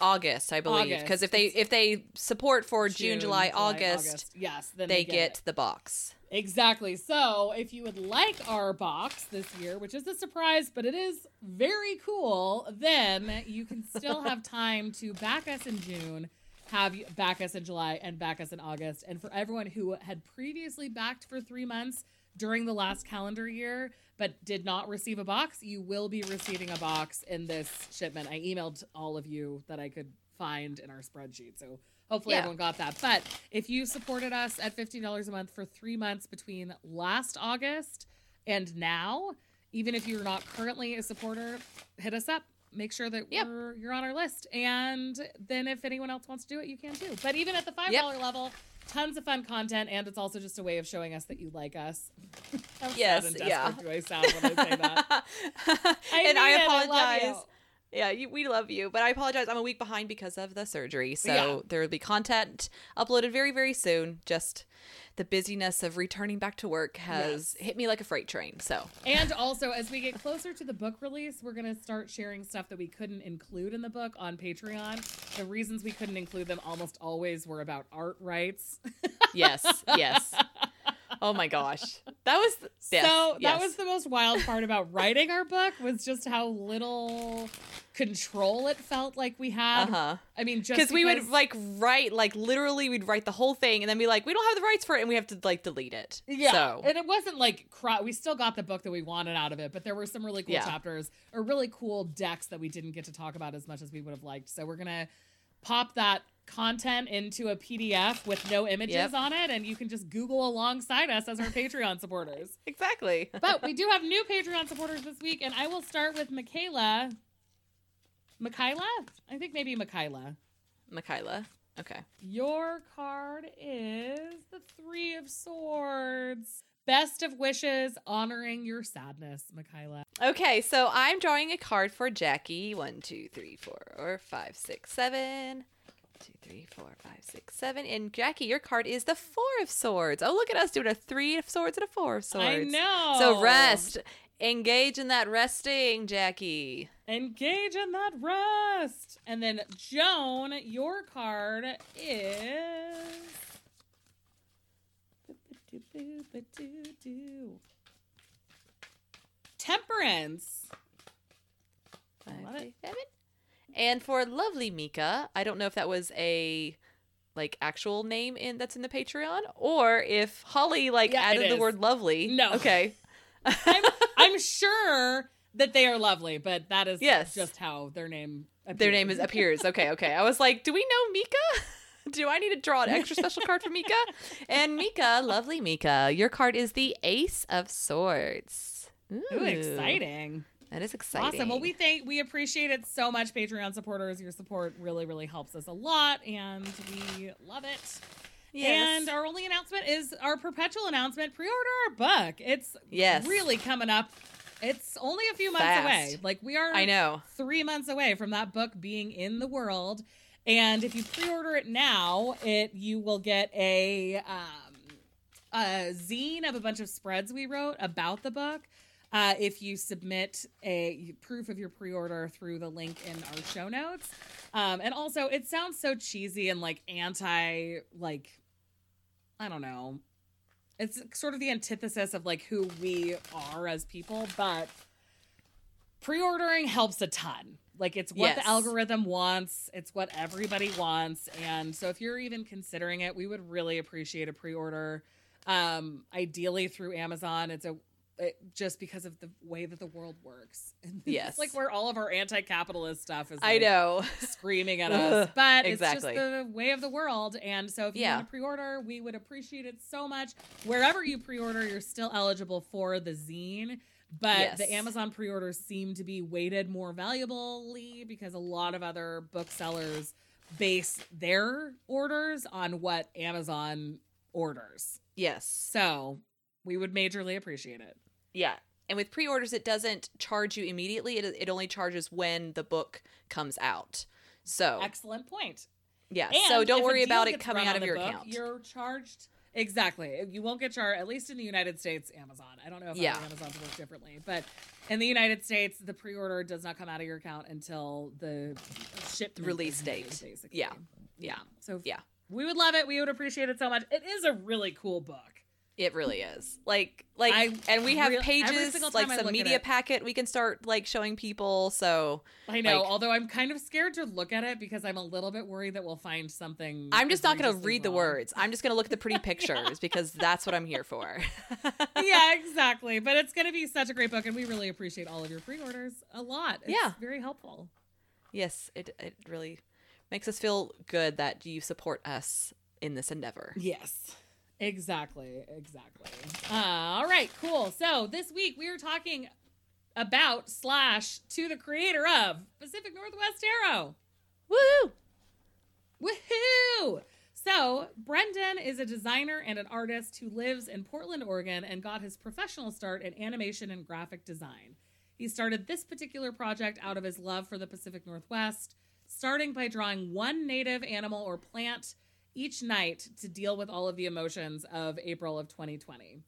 August, I believe, because if they if they support for June, July, August, Yes, then they, get get the box. Exactly. So, if you would like our box this year, which is a surprise, but it is very cool, then you can still have time to back us in June, have back us in July, and back us in August. And for everyone who had previously backed for three months during the last calendar year, but did not receive a box, you will be receiving a box in this shipment. I emailed all of you that I could find in our spreadsheet. So hopefully Yeah. everyone got that. But if you supported us at $15 a month for three months between last August and now, even if you're not currently a supporter, hit us up. Make sure that Yep. we're, you're on our list. And then if anyone else wants to do it, you can too. But even at the $5 Yep. level, tons of fun content. And it's also just a way of showing us that you like us. How sad Yes, and yeah. do I sound when I say that? and I it, love apologize. you. Yeah, you, we love you, but I apologize. I'm a week behind because of the surgery, so Yeah. there will be content uploaded very, very soon. Just the busyness of returning back to work has Yes. hit me like a freight train. So And also, as we get closer to the book release, we're going to start sharing stuff that we couldn't include in the book on Patreon. The reasons we couldn't include them almost always were about art rights. yes, yes. Oh my gosh, that was yes, so that yes. was the most wild part about writing our book was just how little control it felt like we had. uh huh. I mean, just Because we would like write like literally we'd write the whole thing and then be like we don't have the rights for it and we have to like delete it. Yeah, So and it wasn't like cry- we still got the book that we wanted out of it, but there were some really cool Yeah. chapters or really cool decks that we didn't get to talk about as much as we would have liked. So we're gonna pop that content into a PDF with no images Yep. on it, and you can just Google alongside us as our Patreon supporters. exactly. But we do have new Patreon supporters this week, and I will start with Michaela. Michaela? I think maybe Michaela. Michaela. Okay. Your card is the Three of Swords. Best of wishes, honoring your sadness, Michaela. Okay, so I'm drawing a card for Jackie. One, two, three, four, five, six, seven. Two, three, four, five, six, seven. And Jackie, your card is the Four of Swords. Oh, look at us doing a Three of Swords and a Four of Swords. I know. So rest. Engage in that resting, Jackie. Engage in that rest. And then Joan, your card is. Temperance. Five, love it. seven. And for lovely Mika, I don't know if that was a like actual name in that's in the Patreon or if Holly like Yeah, added the word lovely. No. Okay. I'm, I'm sure that they are lovely, but that is Yes. just how their name Their name appears. is appears. Okay, okay. I was like, do we know Mika? Do I need to draw an extra special card for Mika? And Mika, lovely Mika, your card is the Ace of Swords. Ooh, exciting. That is exciting. Awesome. Well, we thank we appreciate it so much, Patreon supporters. Your support really, really helps us a lot, and we love it. yes. And our only announcement is our perpetual announcement: pre-order our book. It's Yes. really coming up. It's only a few months Fast. away. Like we are, I know. three months away from that book being in the world. And if you pre-order it now, it you will get a um, a zine of a bunch of spreads we wrote about the book. Uh, if you submit a proof of your pre-order through the link in our show notes, um, and also it sounds so cheesy and like anti like I don't know. It's sort of the antithesis of like who we are as people, but pre-ordering helps a ton. Like it's what Yes. the algorithm wants, it's what everybody wants, and so if you're even considering it, we would really appreciate a pre-order. Um, ideally through Amazon. It's a it, just because of the way that the world works. And Yes. like where all of our anti-capitalist stuff is. I know. screaming at us. But Exactly. it's just the way of the world. And so if you Yeah. want to pre-order, we would appreciate it so much. Wherever you pre-order, you're still eligible for the zine. But Yes. the Amazon pre-orders seem to be weighted more valuably because a lot of other booksellers base their orders on what Amazon orders. Yes. So we would majorly appreciate it. Yeah. And with pre-orders, it doesn't charge you immediately. It, it only charges when the book comes out. So Excellent point. yeah. And so don't worry about it coming out of your book, account. You're charged exactly. You won't get charged at least in the United States. Amazon. I don't know if Yeah. Amazons work differently, but in the United States, the pre-order does not come out of your account until the shipment Release date. Basically. Yeah. Yeah. So Yeah. we would love it. We would appreciate it so much. It is a really cool book. It really is. Like like I and we have real- pages like some media packet we can start like showing people. So I know, Like- although I'm kind of scared to look at it because I'm a little bit worried that we'll find something. I'm just not going to read the words. I'm just going to look at the pretty pictures because that's what I'm here for. yeah, exactly. But it's going to be such a great book, and we really appreciate all of your pre-orders a lot. It's Yeah. very helpful. yes, it it really makes us feel good that you support us in this endeavor. Yes, exactly, exactly. Uh, all right, cool. So this week we are talking about slash to the creator of Pacific Northwest Tarot. Woo! Woohoo! So, Brendan is a designer and an artist who lives in Portland, Oregon, and got his professional start in animation and graphic design. He started this particular project out of his love for the Pacific Northwest, starting by drawing one native animal or plant each night to deal with all of the emotions of April of 2020.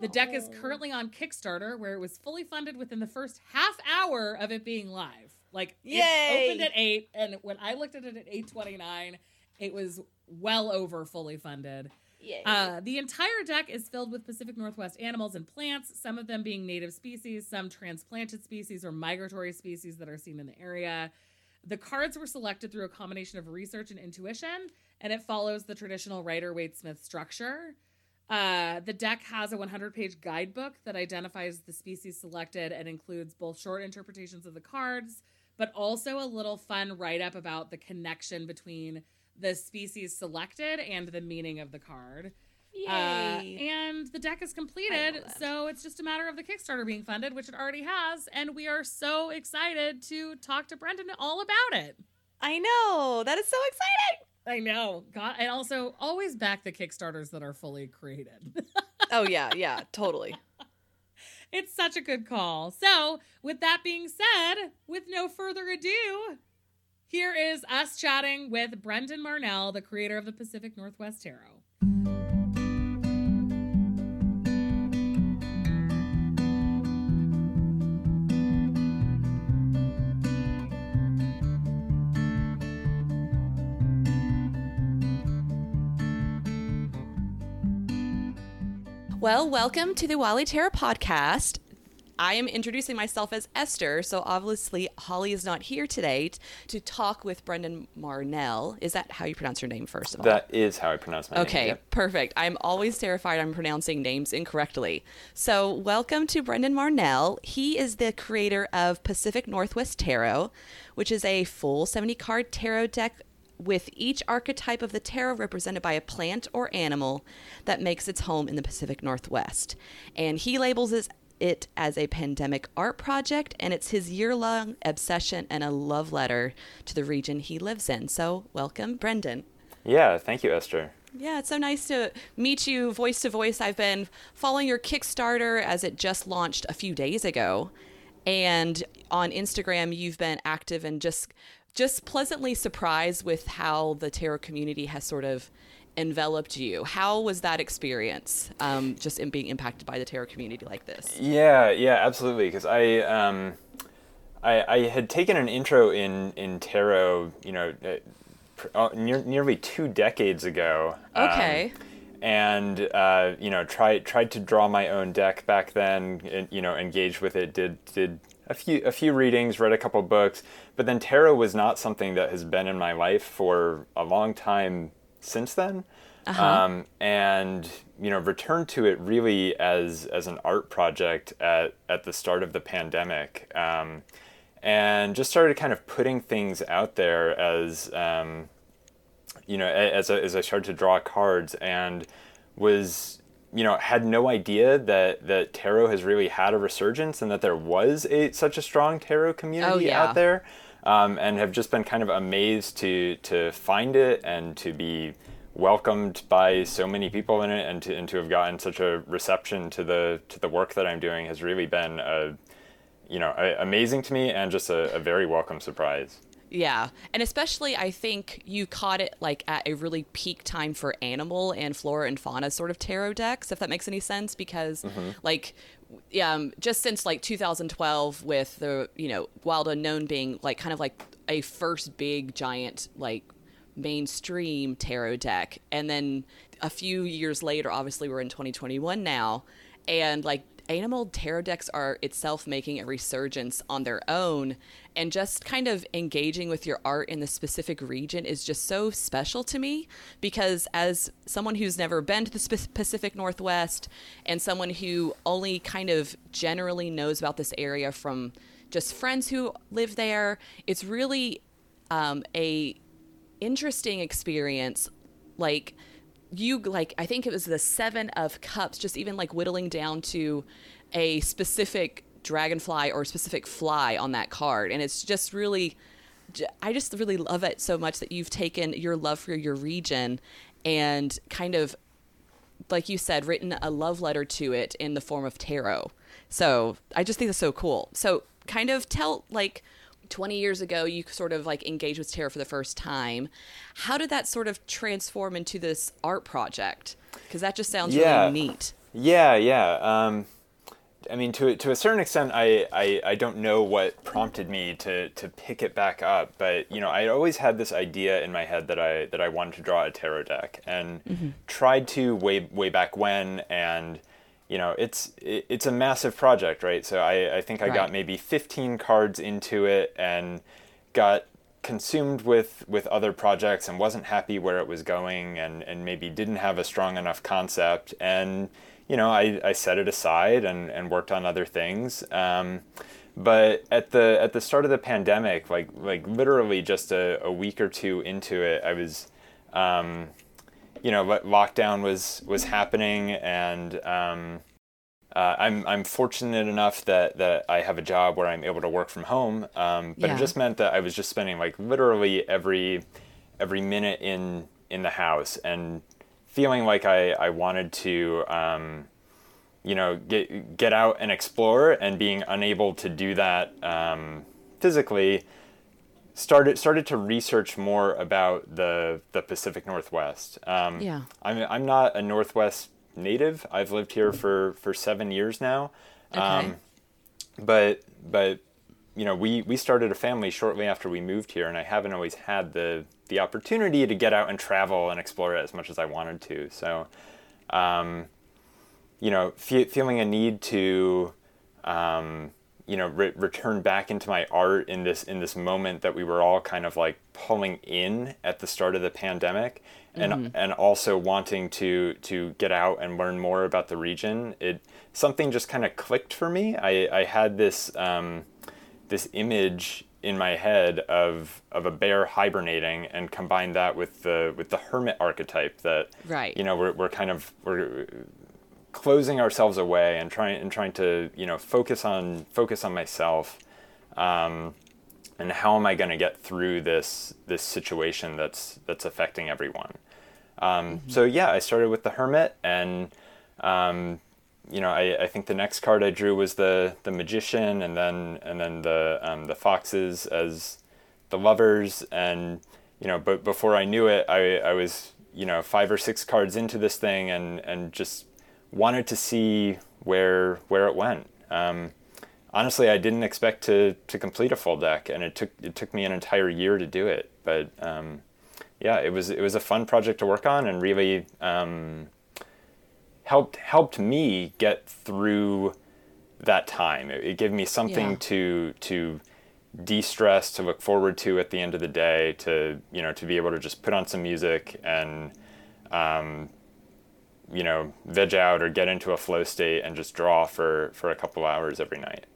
The deck is currently on Kickstarter, where it was fully funded within the first half hour of it being live. Like Yay! it opened at eight, and when I looked at it at eight twenty nine, it was well over fully funded. Yay. Uh, the entire deck is filled with Pacific Northwest animals and plants, some of them being native species, some transplanted species or migratory species that are seen in the area. The cards were selected through a combination of research and intuition, and it follows the traditional Rider Waite Smith structure. Uh, the deck has a 100 page guidebook that identifies the species selected and includes both short interpretations of the cards, but also a little fun write up about the connection between the species selected and the meaning of the card. Yay. Uh, and the deck is completed, so it's just a matter of the Kickstarter being funded, which it already has. And we are so excited to talk to Brendan all about it. I know. That is so exciting. I know. God, and also always back the Kickstarters that are fully created. Oh yeah, yeah, totally. it's such a good call. So, with that being said, with no further ado, here is us chatting with Brendan Marnell, the creator of the Pacific Northwest Tarot. Well, welcome to the Wally Terror podcast. I am introducing myself as Esther, so obviously Holly is not here today t- to talk with Brendan Marnell. Is that how you pronounce your name, first of all? That is how I pronounce my Okay, name. yep. perfect. I'm always terrified I'm pronouncing names incorrectly. So, welcome to Brendan Marnell. He is the creator of Pacific Northwest Tarot, which is a full 70 card tarot deck with each archetype of the tarot represented by a plant or animal that makes its home in the Pacific Northwest. And he labels it it as a pandemic art project, and it's his year long obsession and a love letter to the region he lives in. So, welcome, Brendan. Yeah, thank you, Esther. Yeah, it's so nice to meet you voice to voice. I've been following your Kickstarter as it just launched a few days ago. And on Instagram, you've been active and just just pleasantly surprised with how the tarot community has sort of enveloped you. How was that experience, um, just in being impacted by the tarot community like this? Yeah, yeah, absolutely. Because I, um, I, I had taken an intro in in tarot, you know, uh, pr- uh, near, nearly two decades ago. um, Okay. and uh, you know, tried tried to draw my own deck back then. And, you know, engaged with it. Did did a few a few readings, read a couple books, but then tarot was not something that has been in my life for a long time since then. Um, and you know, returned to it really as as an art project at at the start of the pandemic. Um, and just started kind of putting things out there as um, you know, as, as I started to draw cards and was, you know, had no idea that, that tarot has really had a resurgence and that there was a such a strong tarot community yeah. out there. Um, and have just been kind of amazed to to find it and to be welcomed by so many people in it and to, and to have gotten such a reception to the to the work that I'm doing has really been a, you know a, amazing to me and just a, a very welcome surprise. Yeah. And especially, I think you caught it like at a really peak time for animal and flora and fauna sort of tarot decks, if that makes any sense. Because, like, um, just since like 2012, with the, you know, Wild Unknown being like kind of like a first big giant, like, mainstream tarot deck. And then a few years later, obviously we're in 2021 now, and like animal tarot decks are itself making a resurgence on their own and just kind of engaging with your art in the specific region is just so special to me because as someone who's never been to the Pacific Northwest and someone who only kind of generally knows about this area from just friends who live there it's really um, a interesting experience. Like you like i think it was the seven of cups just even like whittling down to a specific dragonfly or a specific fly on that card. And it's just really i just really love it so much that you've taken your love for your region and kind of like you said written a love letter to it in the form of tarot. So i just think that's so cool. So kind of tell like 20 years ago you sort of like engaged with tarot for the first time how did that sort of transform into this art project because that just sounds yeah. really neat yeah yeah um, I mean, to to a certain extent, I, I, I don't know what prompted me to, to pick it back up, but you know, I always had this idea in my head that I that I wanted to draw a tarot deck, and mm-hmm. tried to way way back when, and you know, it's it, it's a massive project, right? So I, I think I right. got maybe 15 cards into it and got consumed with with other projects and wasn't happy where it was going and and maybe didn't have a strong enough concept and you know I, I set it aside and, and worked on other things um, but at the at the start of the pandemic like like literally just a, a week or two into it I was um, you know, lockdown was was happening, and um, uh, I'm I'm fortunate enough that that I have a job where I'm able to work from home. Um, but yeah. it just meant that I was just spending like literally every every minute in in the house and feeling like I I wanted to. Um, you know, get get out and explore, and being unable to do that um, physically, started started to research more about the the Pacific Northwest. Um, yeah, I'm I'm not a Northwest native. I've lived here for for seven years now. Okay. Um, but but you know we we started a family shortly after we moved here, and I haven't always had the the opportunity to get out and travel and explore it as much as I wanted to. So, um, you know, fe- feeling a need to um, you know re- return back into my art in this in this moment that we were all kind of like pulling in at the start of the pandemic and mm-hmm. and also wanting to to get out and learn more about the region. It something just kind of clicked for me. I i had this um, this image in my head of of a bear hibernating and combine that with the with the hermit archetype that right. you know we're, we're kind of we're closing ourselves away and trying and trying to you know focus on focus on myself um, and how am I going to get through this this situation that's that's affecting everyone um, mm-hmm. so yeah I started with the hermit and um, you know I, I think the next card I drew was the the magician and then and then the um, the foxes as the lovers and you know but before I knew it I, I was you know five or six cards into this thing and and just wanted to see where where it went. Um, honestly, I didn't expect to to complete a full deck, and it took it took me an entire year to do it. But um, yeah, it was it was a fun project to work on, and really um, helped helped me get through that time. It, it gave me something yeah. to to de-stress to look forward to at the end of the day to you know to be able to just put on some music and um, you know, veg out or get into a flow state and just draw for for a couple hours every night.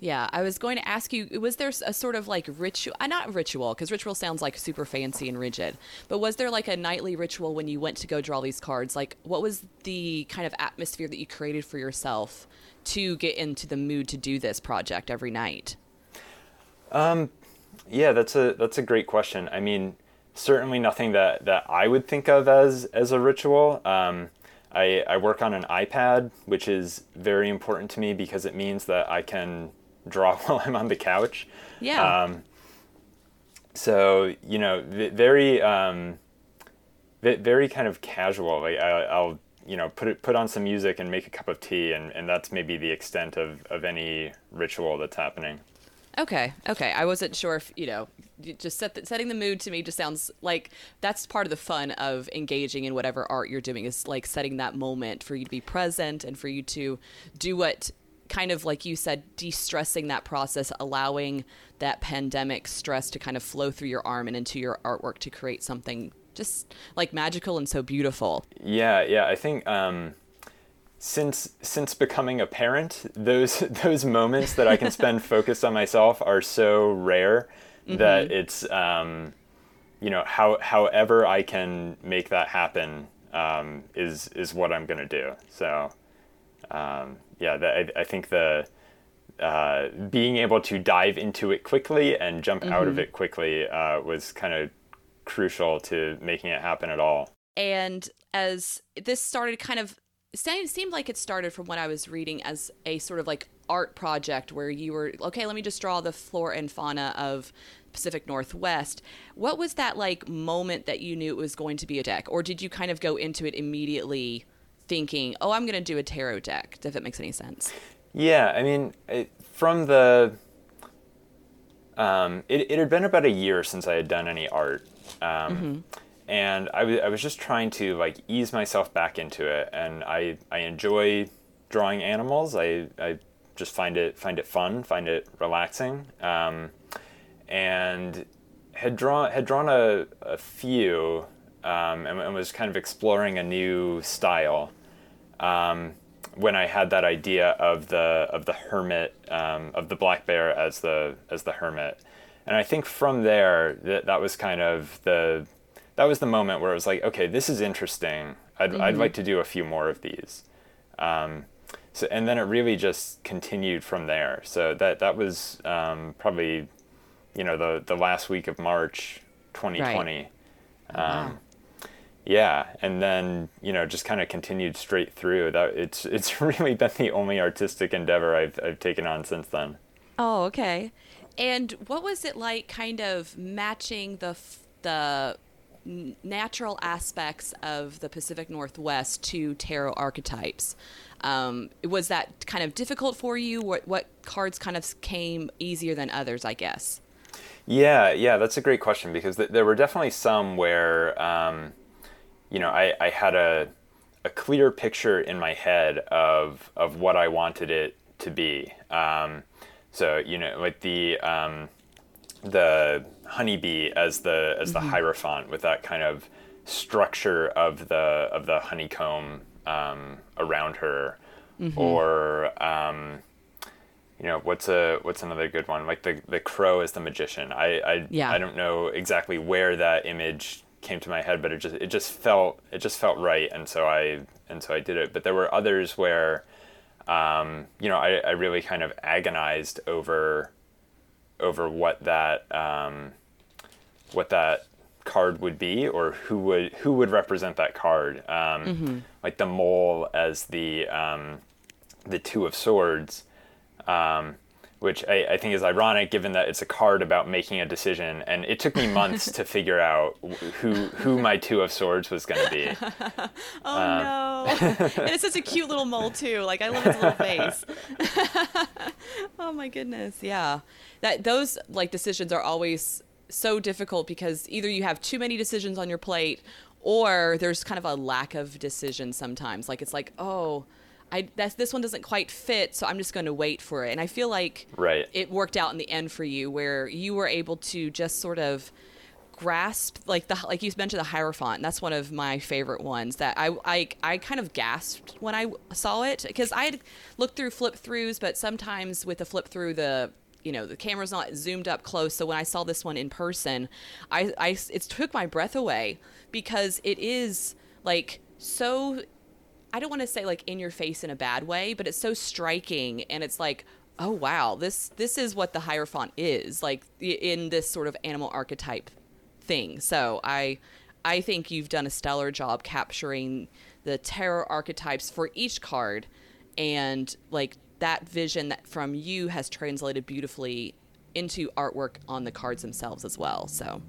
Yeah, I was going to ask you was there a sort of like ritual, uh, not ritual, because ritual sounds like super fancy and rigid, but was there like a nightly ritual when you went to go draw these cards? Like, what was the kind of atmosphere that you created for yourself to get into the mood to do this project every night? Um, yeah, that's a that's a great question. I mean, certainly nothing that that I would think of as as a ritual. Um, I, I work on an iPad, which is very important to me because it means that I can draw while I'm on the couch. Yeah. Um, so you know, very um, very kind of casual. Like I, will you know put it put on some music and make a cup of tea, and, and that's maybe the extent of, of any ritual that's happening. Okay, okay. I wasn't sure if you know just set the, setting the mood to me just sounds like that's part of the fun of engaging in whatever art you're doing is like setting that moment for you to be present and for you to do what kind of like you said de-stressing that process allowing that pandemic stress to kind of flow through your arm and into your artwork to create something just like magical and so beautiful. Yeah yeah i think um since since becoming a parent those those moments that i can spend focused on myself are so rare mm-hmm. that it's um you know how however i can make that happen um, is is what i'm going to do so um, yeah, the, I, I, think the uh, being able to dive into it quickly and jump mm-hmm. out of mm-hmm. it quickly uh, was kind of crucial to making it happen at all. And as this started kind of seemed like it started from what I was reading as a sort of like art project where you were okay, let me just draw the flora and fauna of Pacific Northwest. What was that like moment that you knew it was going to be a deck or did you kind of go into it immediately thinking, oh, I'm going to do a tarot deck, if it makes any sense. Yeah, I mean, it, from the. Um, it, it had been about a year since I had done any art. Um, mm-hmm. And I, w- I was just trying to like ease myself back into it. And I, I enjoy drawing animals. I, I just find it find it fun, find it relaxing. Um, and had drawn had drawn a, a few um, and, and, was kind of exploring a new style um, when I had that idea of the of the hermit um, of the black bear as the as the hermit, and I think from there that that was kind of the that was the moment where I was like, okay, this is interesting. I'd mm-hmm. I'd like to do a few more of these. Um, so and then it really just continued from there. So that that was um, probably, you know, the the last week of March, 2020. Right. Oh, wow. Um, yeah and then you know just kind of continued straight through that it's it's really been the only artistic endeavor I've I've taken on since then oh okay and what was it like kind of matching the the natural aspects of the Pacific Northwest to tarot archetypes. Um, was that kind of difficult for you? What what cards kind of came easier than others I guess? Yeah yeah that's a great question because th- there were definitely some where um, you know, I, I had a, a clear picture in my head of, of what I wanted it to be. Um, so, you know, like the, um, the honeybee as the, as the mm-hmm. hierophant with that kind of structure of the, of the honeycomb, um, around her mm-hmm. or, um, you know what's a what's another good one like the the crow as the magician i i, yeah. I don't know exactly where that image came to my head, but it just it just felt it just felt right, and so I and so I did it. But there were others where, um, you know, I, I really kind of agonized over over what that um, what that card would be or who would who would represent that card. Um, mm-hmm. Like the mole as the um, the two of swords. Um, which I, I, think is ironic given that it's a card about making a decision. And it took me months to figure out who who my two of swords was going to be. Oh um, no. And it's such a cute little mole too. Like i love his little face. Oh my goodness. Yeah. That those like decisions are always so difficult because either you have too many decisions on your plate or there's kind of a lack of decision sometimes. Like it's like oh I that's this one doesn't quite fit, so I'm just going to wait for it. And I feel like right. it worked out in the end for you, where you were able to just sort of grasp like the like you mentioned the hierophant that's one of my favorite ones that i i, I kind of gasped when i saw it because i had looked through flip throughs but sometimes with the flip through the you know the camera's not zoomed up close so when i saw this one in person i i it took my breath away because it is like so I don't want to say like in your face in a bad way, but it's so striking and it's like, oh wow, this this is what the hierophant is like in this sort of animal archetype thing. So I I think you've done a stellar job capturing the tarot archetypes for each card and like that vision that from you has translated beautifully into artwork on the cards themselves as well. So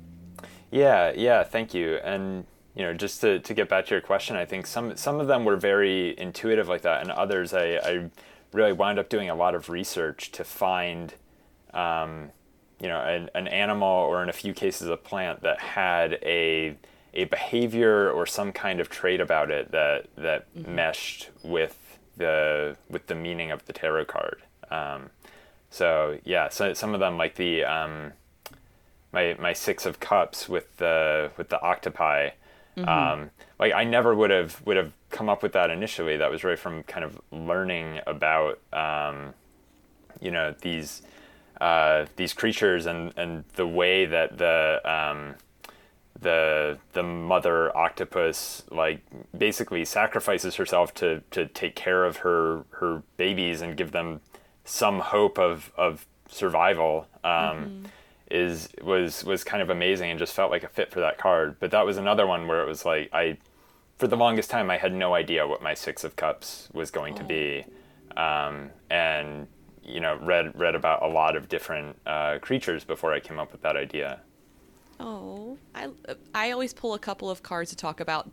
yeah, yeah, thank you. And you know, just to, to get back to your question, I think some some of them were very intuitive like that, and others I, I really wound up doing a lot of research to find, um, you know an, an animal or in a few cases a plant that had a a behavior or some kind of trait about it that that mm-hmm. meshed with the with the meaning of the tarot card. Um, so yeah, so some of them like the um, my my six of cups with the with the octopi. Mm-hmm. Um, like I never would have would have come up with that initially. That was right from kind of learning about um, you know these uh, these creatures and and the way that the um, the the mother octopus like basically sacrifices herself to to take care of her her babies and give them some hope of of survival um, mm-hmm. Is was was kind of amazing and just felt like a fit for that card. But that was another one where it was like I for the longest time I had no idea what my six of cups was going oh. to be, um, and you know read read about a lot of different uh, creatures before I came up with that idea. Oh, I I always pull a couple of cards to talk about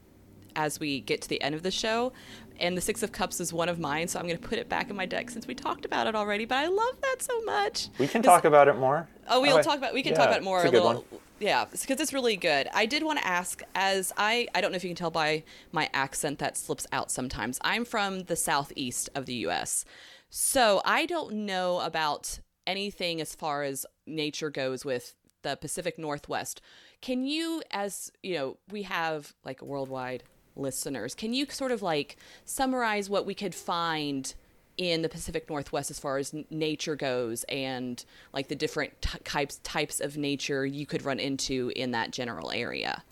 as we get to the end of the show. And the Six of Cups is one of mine, so I'm going to put it back in my deck since we talked about it already. But I love that so much. We can talk about it more. Oh, we'll oh, talk about. We can yeah, talk about it more. a, a little. One. Yeah, because it's really good. I did want to ask, as I I don't know if you can tell by my accent that slips out sometimes. I'm from the southeast of the U.S., so I don't know about anything as far as nature goes with the Pacific Northwest. Can you, as you know, we have like a worldwide listeners, can you sort of like summarize what we could find in the Pacific Northwest as far as nature goes and like the different t- types types of nature you could run into in that general area?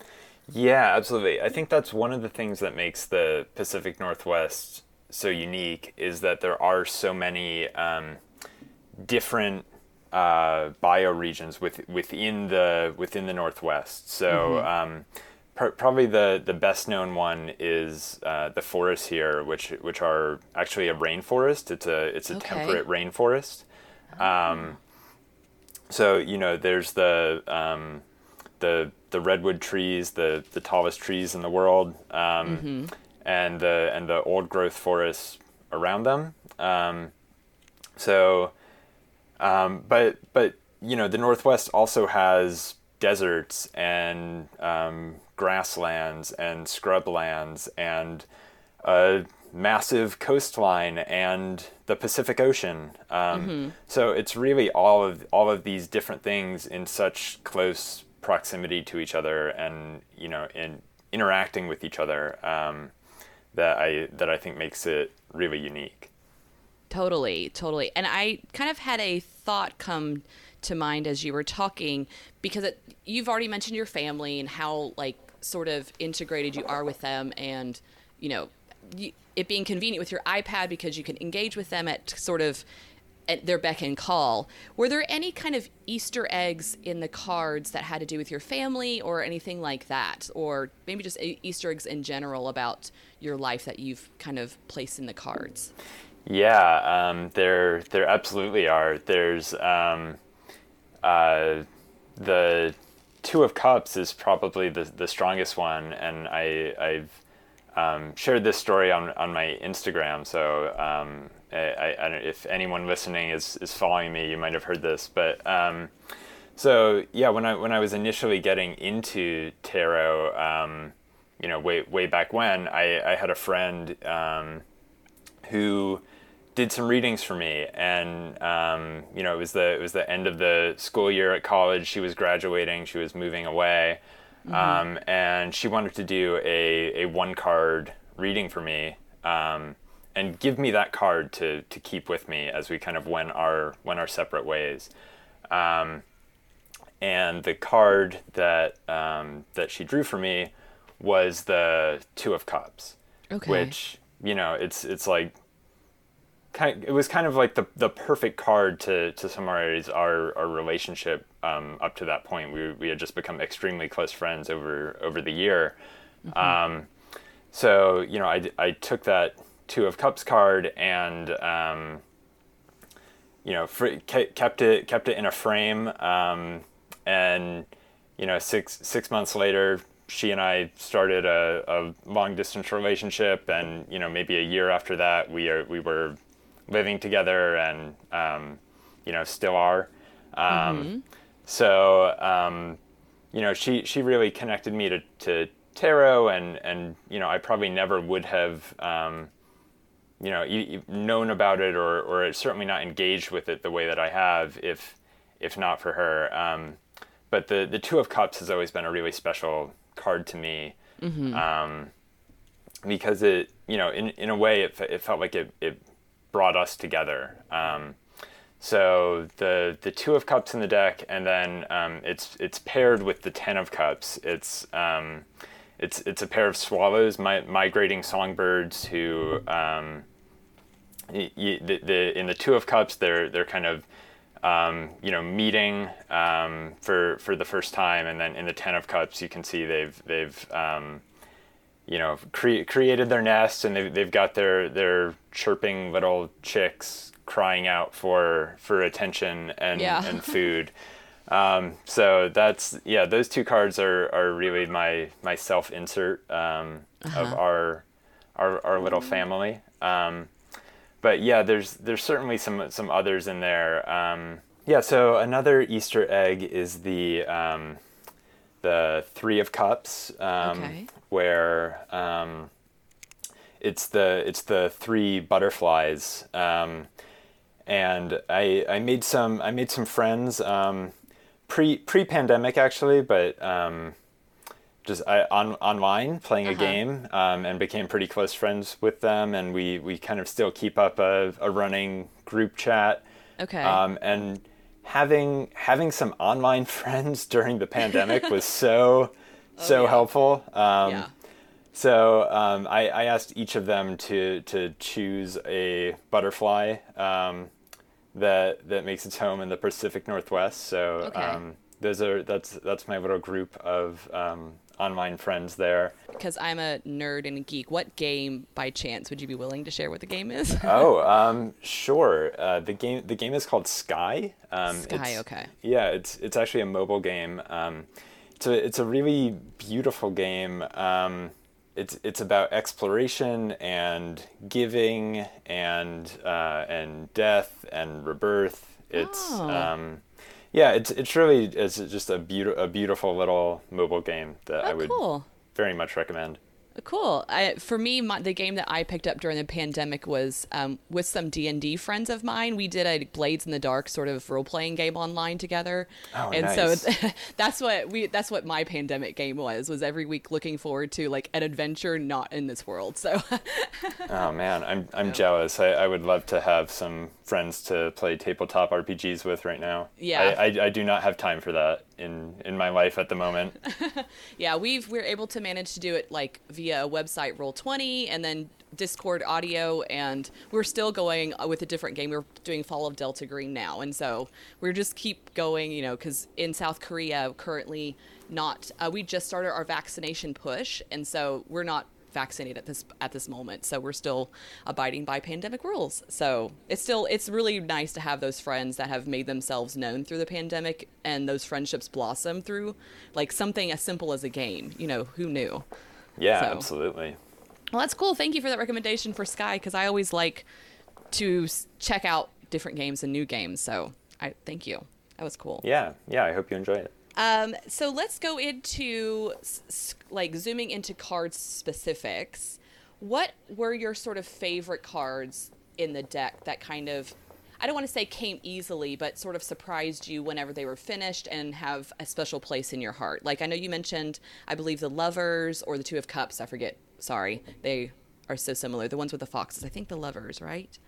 Yeah, absolutely. I think that's one of the things that makes the Pacific Northwest so unique is that there are so many um, different uh, bioregions with, within the within the Northwest. So mm-hmm. um, probably the, the best known one is uh, the forests here, which which are actually a rainforest. It's a it's a okay. temperate rainforest. Um, so you know, there's the um, the the redwood trees, the the tallest trees in the world, um, mm-hmm. and the and the old growth forests around them. Um, so um, but but you know the Northwest also has deserts and um, grasslands and scrublands and a massive coastline and the Pacific Ocean. Um, mm-hmm. So it's really all of all of these different things in such close proximity to each other, and you know, in interacting with each other, um, that I that I think makes it really unique. Totally, totally. And I kind of had a thought come to mind as you were talking because it, you've already mentioned your family and how like sort of integrated you are with them and you know it being convenient with your iPad because you can engage with them at sort of at their beck and call. Were there any kind of Easter eggs in the cards that had to do with your family or anything like that? Or maybe just Easter eggs in general about your life that you've kind of placed in the cards? Yeah, um, there there absolutely are. There's um, uh, the Two of Cups is probably the the strongest one, and I I've um, shared this story on on my Instagram. So um, I, I, if anyone listening is is following me, you might have heard this, but. Um, so yeah, when I when I was initially getting into tarot, um, you know, way way back when, I, I had a friend who did some readings for me, and um, you know it was the it was the end of the school year at college. She was graduating. She was moving away, mm-hmm. um, and she wanted to do a a one card reading for me, um, and give me that card to to keep with me as we kind of went our went our separate ways. Um, and the card that um, that she drew for me was the Two of Cups, okay. which you know it's it's like kind of, it was kind of like the the perfect card to to summarize our our relationship um, up to that point. We we had just become extremely close friends over over the year. Mm-hmm. Um, so you know, I I took that two of cups card and um, you know fr- kept it kept it in a frame um, and you know six six months later she and I started a, a long distance relationship, and you know maybe a year after that, we are we were living together and um, you know still are. Um, mm-hmm. so um, you know, she she really connected me to to tarot, and and you know, I probably never would have. Um, you know, e- known about it or, or certainly not engaged with it the way that I have if if not for her. Um, but the the Two of Cups has always been a really special card to me mm-hmm. um, because it, you know, in in a way, it, it felt like it, it brought us together. Um, so the the Two of Cups in the deck, and then um, it's it's paired with the Ten of Cups. It's um, it's it's a pair of swallows, mi- migrating songbirds who. Um, the, the, in the Two of Cups, they're they're kind of um, you know, meeting um, for for the first time, and then in the Ten of Cups, you can see they've they've um, you know cre- created their nest, and they've they've got their their chirping little chicks crying out for for attention and yeah. and food. Um, so that's yeah, those two cards are are really my my self insert um, uh-huh. of our our our little family. Um, but yeah, there's there's certainly some some others in there. Um, yeah, so another Easter egg is the um, the Three of Cups, um, okay. where um, it's the it's the three butterflies, um, and I I made some I made some friends um, pre pre pandemic actually, but just I, on online playing uh-huh. a game um, and became pretty close friends with them and we we kind of still keep up a, a running group chat okay um, and having having some online friends during the pandemic was so oh, so yeah. helpful um, yeah. so um, I, I asked each of them to to choose a butterfly um, that that makes its home in the Pacific Northwest so okay. Um, those are that's that's my little group of um, online friends there. Because I'm a nerd and a geek, what game by chance would you be willing to share what the game is? oh, um, sure. Uh, the game the game is called Sky. Um, Sky, okay. Yeah, it's it's actually a mobile game. Um, it's a it's a really beautiful game. Um, it's it's about exploration and giving and uh, and death and rebirth. It's oh. um, yeah, it's it's really it's just a beautiful a beautiful little mobile game that oh, I would cool. very much recommend. Cool. I, for me, my, the game that I picked up during the pandemic was um, with some D and D friends of mine. We did a Blades in the Dark sort of role playing game online together, oh, and nice. so that's what we that's what my pandemic game was. Was every week looking forward to like an adventure not in this world. So. oh man, I'm I'm jealous. I, I would love to have some friends to play tabletop RPGs with right now. Yeah. I, I, I do not have time for that in in my life at the moment. yeah, we've we're able to manage to do it like via a website Roll20 and then Discord audio and we're still going with a different game. We're doing Fall of Delta Green now. And so we're just keep going, you know, cuz in South Korea currently not uh, we just started our vaccination push and so we're not vaccinated at this at this moment so we're still abiding by pandemic rules so it's still it's really nice to have those friends that have made themselves known through the pandemic and those friendships blossom through like something as simple as a game you know who knew yeah so. absolutely. Well that's cool. Thank you for that recommendation for sky because i always like to check out different games and new games so i thank you. That was cool. Yeah yeah i hope you enjoy it. Um, so let's go into like zooming into card specifics. What were your sort of favorite cards in the deck that kind of I don't want to say came easily, but sort of surprised you whenever they were finished and have a special place in your heart. Like I know you mentioned, I believe the lovers or the two of cups. I forget. Sorry, they are so similar. The ones with the foxes. I think the lovers, right?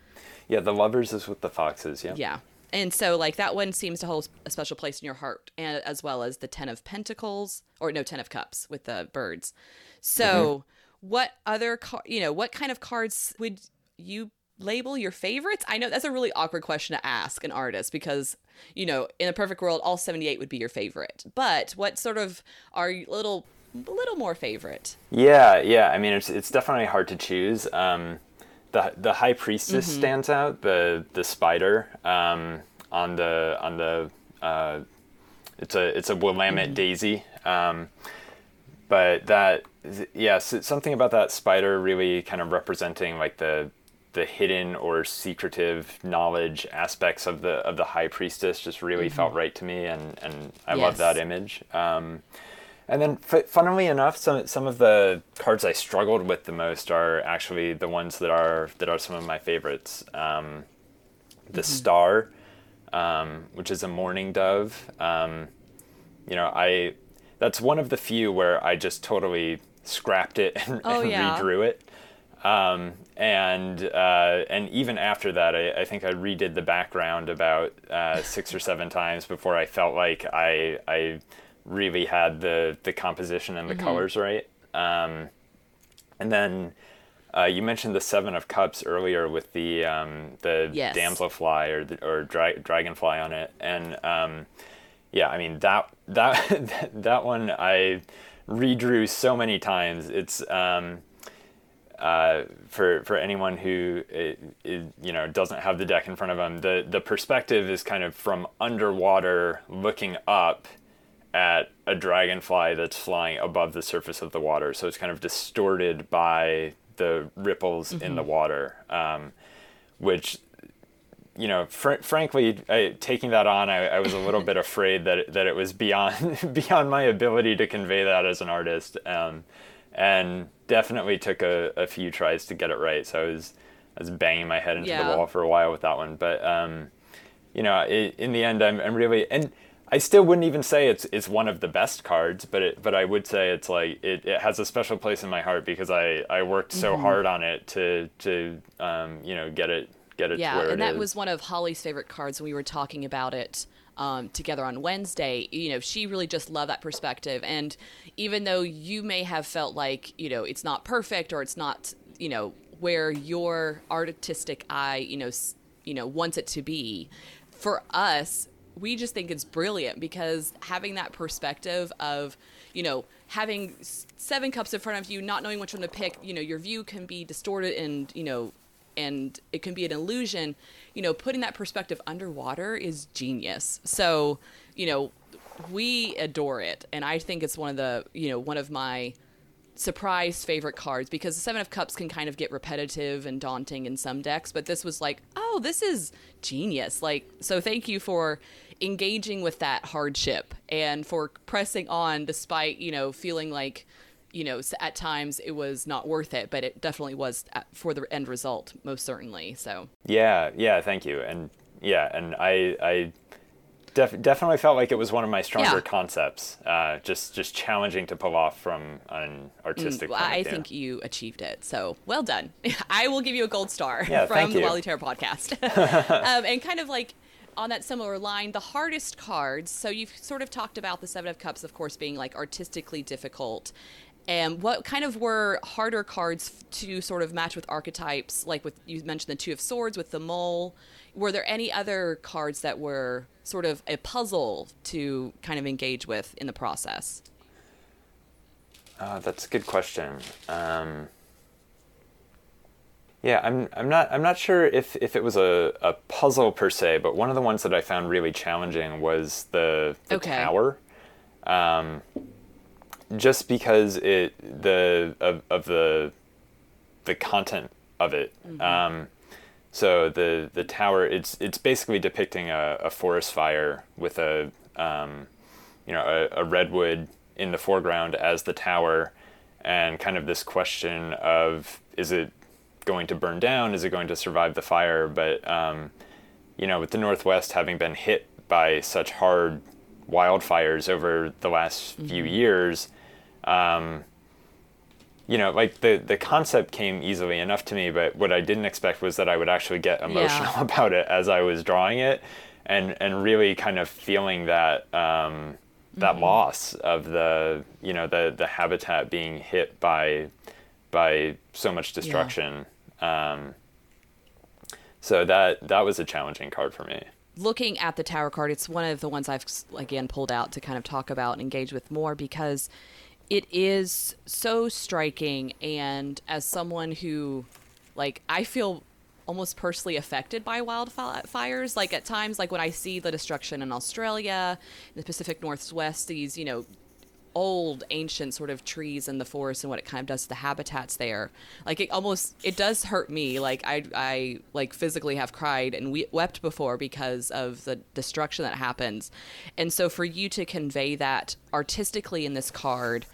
Yeah, the lovers is with the foxes. Yeah. Yeah and so like that one seems to hold a special place in your heart and as well as the 10 of pentacles or no 10 of cups with the birds so mm-hmm. what other you know what kind of cards would you label your favorites i know that's a really awkward question to ask an artist because you know in a perfect world all 78 would be your favorite but what sort of are you little a little more favorite yeah yeah i mean it's it's definitely hard to choose um the the high priestess mm-hmm. stands out. The the spider um, on the on the uh, it's a it's a Willamette mm-hmm. daisy. Um, but that yeah, something about that spider really kind of representing like the the hidden or secretive knowledge aspects of the of the high priestess just really felt right to me, and and I love that image. Um, and then, f- funnily enough, some some of the cards I struggled with the most are actually the ones that are that are some of my favorites. Um, the star, um, which is a mourning dove. Um, you know, I that's one of the few where I just totally scrapped it and, Oh, and yeah. redrew it. Um, and uh, and even after that, I, I think I redid the background about uh, six or seven times before I felt like I I really had the the composition and the Mm-hmm. colors right. Um, and then uh, you mentioned the Seven of Cups earlier with the um, the Yes. damselfly or the, or dra- dragonfly on it, and um, yeah, I mean that that that one I redrew so many times. It's um, uh, for for anyone who i i you know doesn't have the deck in front of them. The the perspective is kind of from underwater looking up at a dragonfly that's flying above the surface of the water. So it's kind of distorted by the ripples in the water, um, which you know, fr- frankly, I, taking that on, I, I was a little bit afraid that it, that it was beyond beyond my ability to convey that as an artist, um, and definitely took a, a few tries to get it right. So I was I was banging my head into Yeah. the wall for a while with that one, but um, you know, i in the end, I'm, I'm really and. I still wouldn't even say it's it's one of the best cards, but it, but I would say it's like it, it has a special place in my heart because I, I worked so Mm-hmm. hard on it to to um, you know get it get it to Yeah, and it that is. was one of Holly's favorite cards when we were talking about it um, together on Wednesday. You know, she really just loved that perspective. And even though you may have felt like, you know, it's not perfect or it's not, you know, where your artistic eye, you know, you know, wants it to be, for us, we just think it's brilliant because having that perspective of, you know, having seven cups in front of you, not knowing which one to pick, you know, your view can be distorted and, you know, and it can be an illusion. You know, putting that perspective underwater is genius. So, you know, we adore it. And I think it's one of the, you know, one of my surprise favorite cards because the seven of cups can kind of get repetitive and daunting in some decks but this was like oh this is genius like so thank you for engaging with that hardship and for pressing on despite you know feeling like you know at times it was not worth it but it definitely was for the end result most certainly so Yeah, yeah, thank you. And yeah, and I I def- definitely felt like it was one of my stronger Yeah. concepts. Uh, just just challenging to pull off from an artistic. Well, point I think you achieved it. So well done. I will give you a gold star Yeah, from the. Wildly Tarot podcast. um, and kind of like on that similar line, the hardest cards. So you've sort of talked about the Seven of Cups, of course, being like artistically difficult. And what kind of were harder cards to sort of match with archetypes? Like with you mentioned the Two of Swords with the mole. Were there any other cards that were sort of a puzzle to kind of engage with in the process? Uh, that's a good question. Um, yeah, I'm I'm not I'm not sure if, if it was a, a puzzle per se, but one of the ones that I found really challenging was the, the Okay. tower. Um, just because it the of, of the the content of it. Um, so the the tower it's it's basically depicting a, a forest fire with a um, you know a, a redwood in the foreground as the tower and kind of this question of is it going to burn down? Is it going to survive the fire? But um, you know with the northwest having been hit by such hard wildfires over the last few years um, you know, like the the concept came easily enough to me, but what I didn't expect was that I would actually get emotional about it as I was drawing it, and and really kind of feeling that um, that loss of the you know the the habitat being hit by by so much destruction. Um, so that that was a challenging card for me. looking at the tower card, it's one of the ones I've again pulled out to kind of talk about and engage with more because it is so striking. And as someone who, like, I feel almost personally affected by wildfires. Like at times, like when I see the destruction in Australia, in the Pacific Northwest, these you know old ancient sort of trees in the forest and what it kind of does to the habitats there. Like it almost it does hurt me. Like i i like physically have cried and we wept before because of the destruction that happens. And so for you to convey that artistically in this card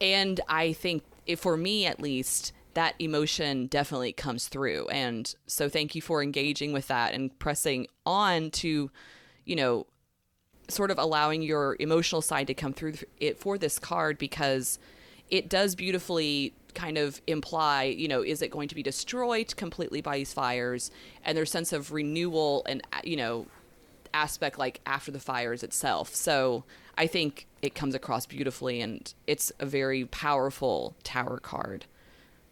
and i think if for me at least that emotion definitely comes through. And so thank you for engaging with that and pressing on to you know sort of allowing your emotional side to come through it for this card because it does beautifully kind of imply, you know, is it going to be destroyed completely by these fires? And their sense of renewal and, uh, you know, aspect like after the fires itself. So I think it comes across beautifully and it's a very powerful tower card.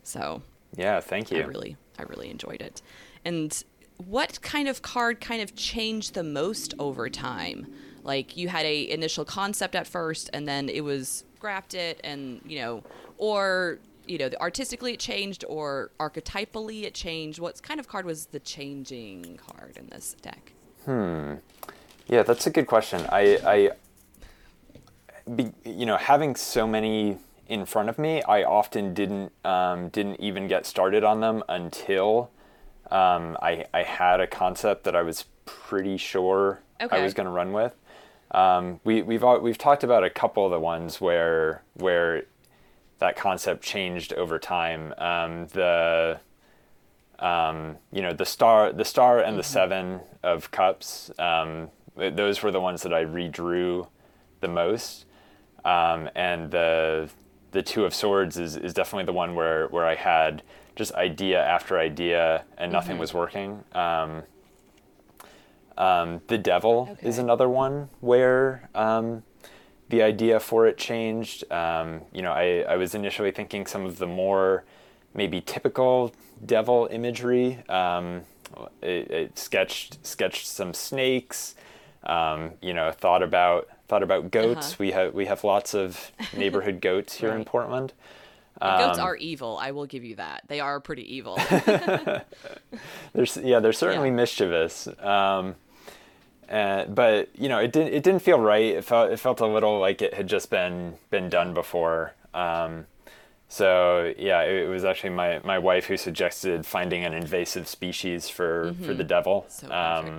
So yeah, thank you. I really, I really enjoyed it. And what kind of card kind of changed the most over time? Like you had a initial concept at first and then it was scrapped it and you know or you know artistically it changed or archetypally it changed. What kind of card was the changing card in this deck? Hmm. Yeah that's a good question. I i be, you know having so many in front of me i often didn't um, didn't even get started on them until um, I, I had a concept that i was pretty sure okay. i was going to run with um, we, we've we've talked about a couple of the ones where where that concept changed over time. Um, the um, you know the star the star and mm-hmm. the seven of cups. Um, those were the ones that I redrew the most, um, and the the two of swords is, is definitely the one where where I had just idea after idea and nothing mm-hmm. was working. Um, the Devil okay. is another one where um, the idea for it changed. Um, you know, I, I was initially thinking some of the more maybe typical devil imagery. Um, it, it, sketched sketched some snakes. Um, you know, thought about thought about goats. Uh-huh. We have we have lots of neighborhood goats here right. in Portland. goats um, are evil. I will give you that. They are pretty evil. there's yeah, they're certainly yeah. mischievous. Um, uh, but you know, it didn't it didn't feel right. It felt it felt a little like it had just been been done before. Um, so yeah, it, it, was actually my, my wife who suggested finding an invasive species for, mm-hmm. for the devil. So, um,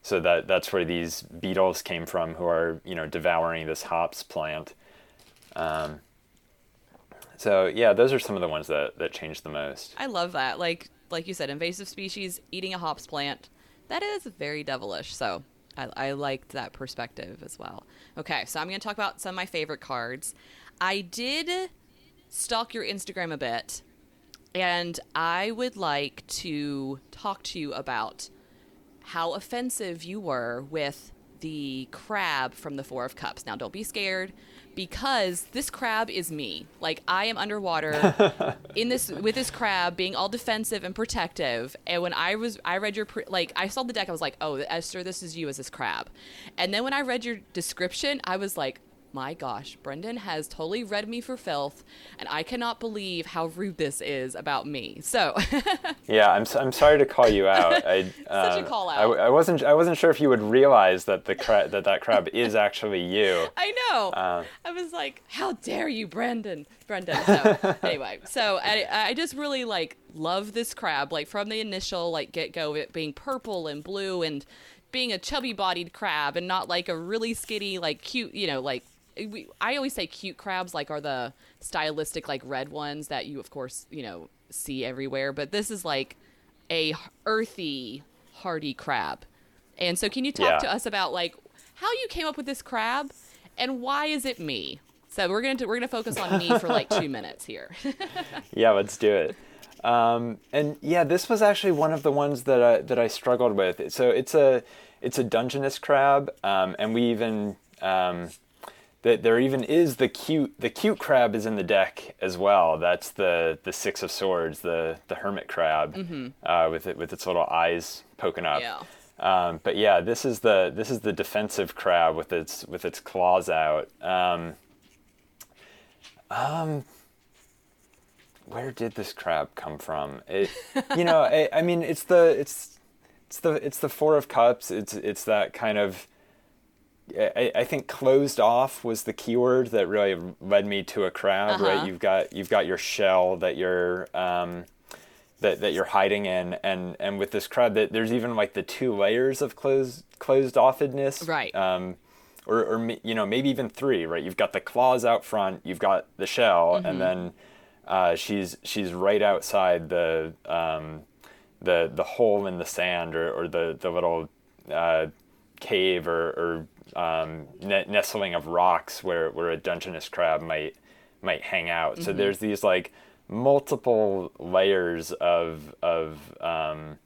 so that that's where these beetles came from, who are you know devouring this hops plant. Um, so yeah, those are some of the ones that that changed the most. I love that. Like like you said, invasive species eating a hops plant. That is very devilish. So I, I liked that perspective as well. Okay, so I'm going to talk about some of my favorite cards. I did stalk your Instagram a bit, and I would like to talk to you about how offensive you were with the crab from the Four of Cups. Now, don't be scared because this crab is me. Like I am underwater in this with this crab being all defensive and protective. And when I was I read your pre- like I saw the deck I was like, "Oh, Esther, this is you as this crab." And then when I read your description, I was like, my gosh, Brendan has totally read me for filth, and I cannot believe how rude this is about me. So, yeah, I'm, I'm sorry to call you out. I, uh, Such a call out. I, I, wasn't I wasn't sure if you would realize that the cra- that that crab is actually you. I know. Uh, I was like, how dare you, Brendan, Brendan. So anyway, so I, I just really like love this crab, like from the initial like get go, it being purple and blue and being a chubby bodied crab and not like a really skinny like cute you know like we, I always say cute crabs like are the stylistic like red ones that you of course you know see everywhere, but this is like a earthy hardy crab. And so, can you talk yeah. to us about like how you came up with this crab and why is it me? So we're gonna we're gonna focus on me for like two minutes here. yeah, let's do it. Um, and yeah, this was actually one of the ones that I, that I struggled with. So it's a it's a Dungeness crab, um, and we even um, that there even is the cute the cute crab is in the deck as well. That's the the six of swords, the the hermit crab, mm-hmm. uh, with it with its little eyes poking up. Yeah. Um, but yeah, this is the this is the defensive crab with its with its claws out. Um, um, where did this crab come from? It, you know, I, I mean, it's the it's it's the it's the four of cups. It's it's that kind of I, I think closed off was the keyword that really led me to a crab. Uh-huh. Right, you've got you've got your shell that you're um, that, that you're hiding in, and and with this crab, that there's even like the two layers of closed closed offedness. Right. Um, or, or you know maybe even three. Right, you've got the claws out front, you've got the shell, Mm-hmm. and then uh, she's she's right outside the um, the the hole in the sand or, or the the little uh, cave or, or um, ne- nestling of rocks where, where a Dungeness crab might might hang out. So there's these like multiple layers of of um,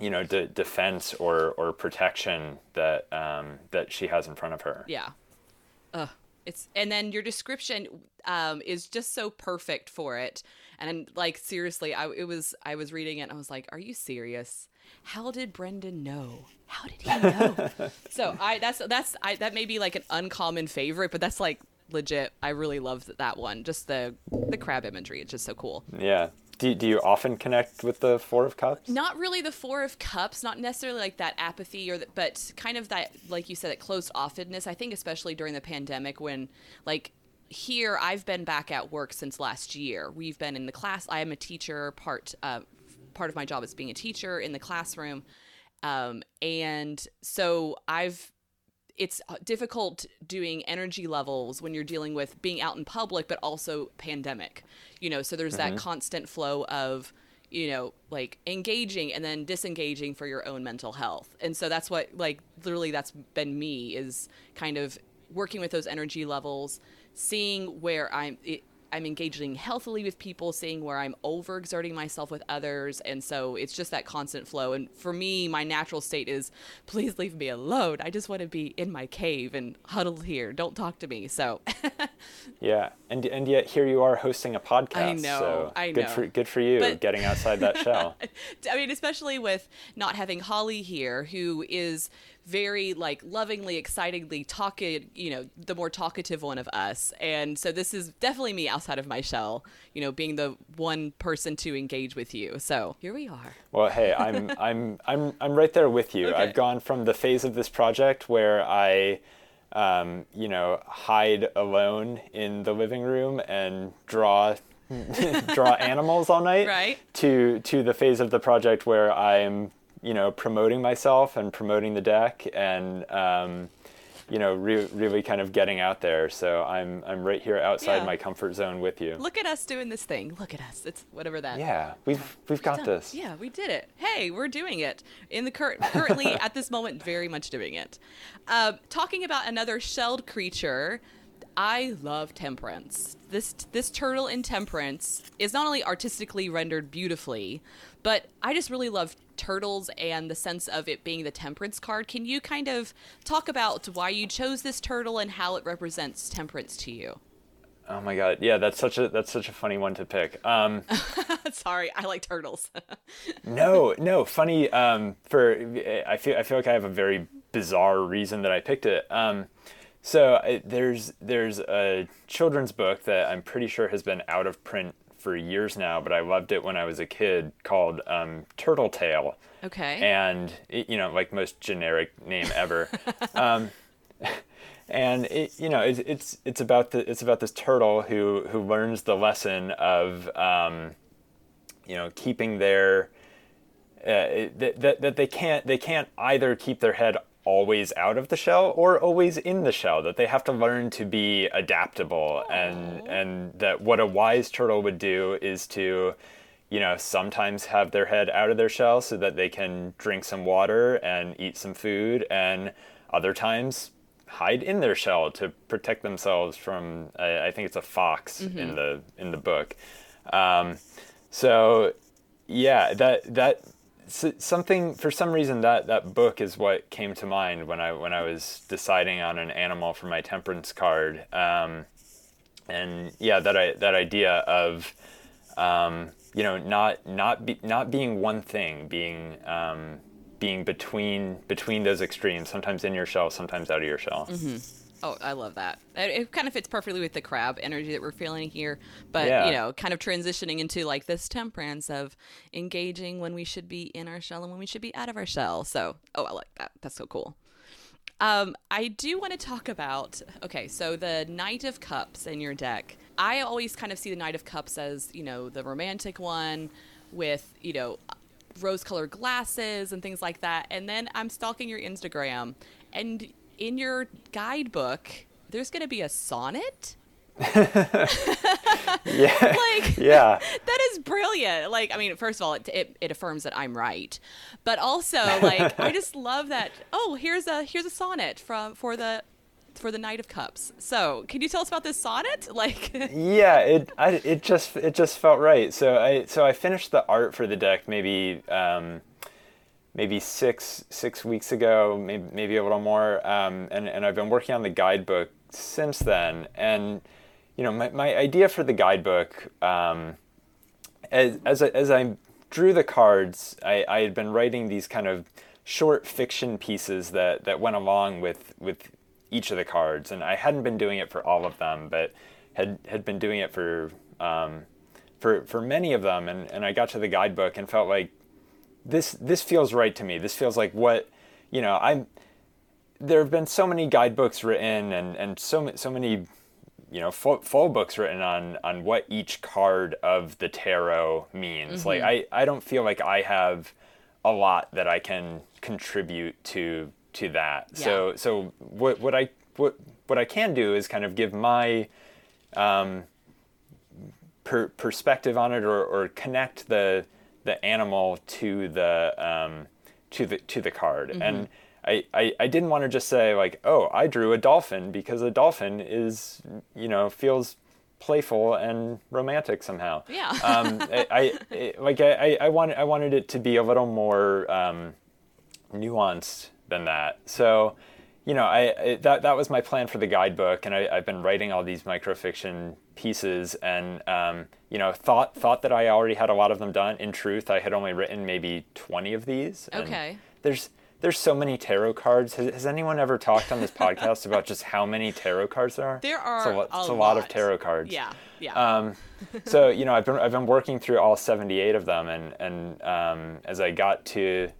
you know de- defense or or protection that um, that she has in front of her. Yeah. Ugh. It's and then your description um, is just so perfect for it. And like seriously, I it was I was reading it and I was like, "Are you serious? How did Brendan know? How did he know?" so I that's that's I that may be like an uncommon favorite, but that's like legit. I really loved that one. Just the the crab imagery. It's just so cool. Yeah. Do, do you often connect with the Four of Cups? not really the four of cups not necessarily like that apathy or the, but kind of that like you said that closed offedness i think especially during the pandemic when like here i've been back at work since last year we've been in the class i am a teacher part uh, part of my job is being a teacher in the classroom. Um, and so i've it's uh, difficult doing energy levels when you're dealing with being out in public but also pandemic you know? So there's that constant flow of you know like engaging and then disengaging for your own mental health. And so that's what like literally that's been me is kind of working with those energy levels seeing where i'm it, i'm engaging healthily with people seeing where i'm overexerting myself with others and so it's just that constant flow and for me my natural state is please leave me alone i just want to be in my cave and huddled here don't talk to me so Yeah, and and yet here you are hosting a podcast. I know, So I good for good for you But- getting outside that shell. I mean, especially with not having Holly here, who is very like lovingly, excitingly talking, you know, the more talkative one of us. And so this is definitely me outside of my shell, you know, being the one person to engage with you. So here we are. Well, hey, I'm I'm I'm I'm right there with you. Okay. I've gone from the phase of this project where I um, you know, hide alone in the living room and draw draw animals all night Right. to to the phase of the project where I'm, you know, promoting myself and promoting the deck and um, you know, re- really kind of getting out there. So I'm I'm right here outside Yeah. my comfort zone with you. Look at us doing this thing. Look at us. It's whatever that. Yeah, we've we've got done. this. Yeah, we did it. Hey, we're doing it in the current currently at this moment, very much doing it. Uh, talking about another shelled creature, I love Temperance. This this turtle in Temperance is not only artistically rendered beautifully, but I just really love turtles and the sense of it being the Temperance card. Can you kind of talk about why you chose this turtle and how it represents Temperance to you? Oh my god, yeah, that's such a that's such a funny one to pick. Um, Sorry, I like turtles. no, no, funny. Um, for I feel I feel like I have a very bizarre reason that I picked it. Um, so I, there's there's a children's book that I'm pretty sure has been out of print for years now, but I loved it when I was a kid called um, Turtle Tale. okay. and it, you know like most generic name ever um, and it, you know it's, it's it's about the it's about this turtle who who learns the lesson of um, you know keeping their uh, that, that, that they can't they can't either keep their head always out of the shell or always in the shell that they have to learn to be adaptable and and that what a wise turtle would do is to you know sometimes have their head out of their shell so that they can drink some water and eat some food and other times hide in their shell to protect themselves from I, I think it's a fox in the in the book. Um, so yeah that that s- something for some reason that that book is what came to mind when I when I was deciding on an animal for my temperance card. Um, and yeah that I that idea of um, you know not not be, not being one thing being um, being between between those extremes sometimes in your shell sometimes out of your shell Oh, I love that. It, kind of fits perfectly with the crab energy that we're feeling here, but Yeah. you know, kind of transitioning into like this temperance of engaging when we should be in our shell and when we should be out of our shell. So, oh, I like that. That's so cool. Um, I do want to talk about okay, so the Knight of Cups in your deck. I always kind of see the Knight of Cups as you know the romantic one with you know rose-colored glasses and things like that. And then I'm stalking your Instagram, and in your guidebook, there's going to be a sonnet. yeah. like yeah. that is brilliant. Like I mean, first of all, it, it, it affirms that I'm right, but also like I just love that. Oh, here's a here's a sonnet from for the for the Knight of Cups. So, can you tell us about this sonnet? Like, yeah, it I, it just it just felt right. So I so I finished the art for the deck maybe um, maybe six six weeks ago, maybe maybe a little more, um, and and I've been working on the guidebook since then. And you know, my my idea for the guidebook, um, as as I, as I drew the cards, I, I had been writing these kind of short fiction pieces that that went along with with each of the cards, and I hadn't been doing it for all of them, but had had been doing it for um, for for many of them, and, and I got to the guidebook and felt like this this feels right to me. This feels like what you know. I'm there have been so many guidebooks written and and so so many you know full, full books written on on what each card of the tarot means. Mm-hmm. Like I I don't feel like I have a lot that I can contribute to to that. Yeah. So so what what I what what I can do is kind of give my um, per, perspective on it or, or connect the the animal to the um, to the to the card mm-hmm. and I, I, I didn't want to just say like oh I drew a dolphin because a dolphin is you know feels playful and romantic somehow yeah um, I, I, like I, I wanted I wanted it to be a little more um, nuanced than that. So, you know, I, I, that that was my plan for the guidebook, and I, have been writing all these microfiction pieces, and um, you know, thought thought that I already had a lot of them done. In truth, I had only written maybe twenty of these. okay. There's there's so many tarot cards. Has, has anyone ever talked on this podcast about just how many tarot cards there are? There are. It's a, it's a, a lot. of tarot cards. Yeah, yeah. Um, so you know, I've been I've been working through all 78 of them, and and um, as I got to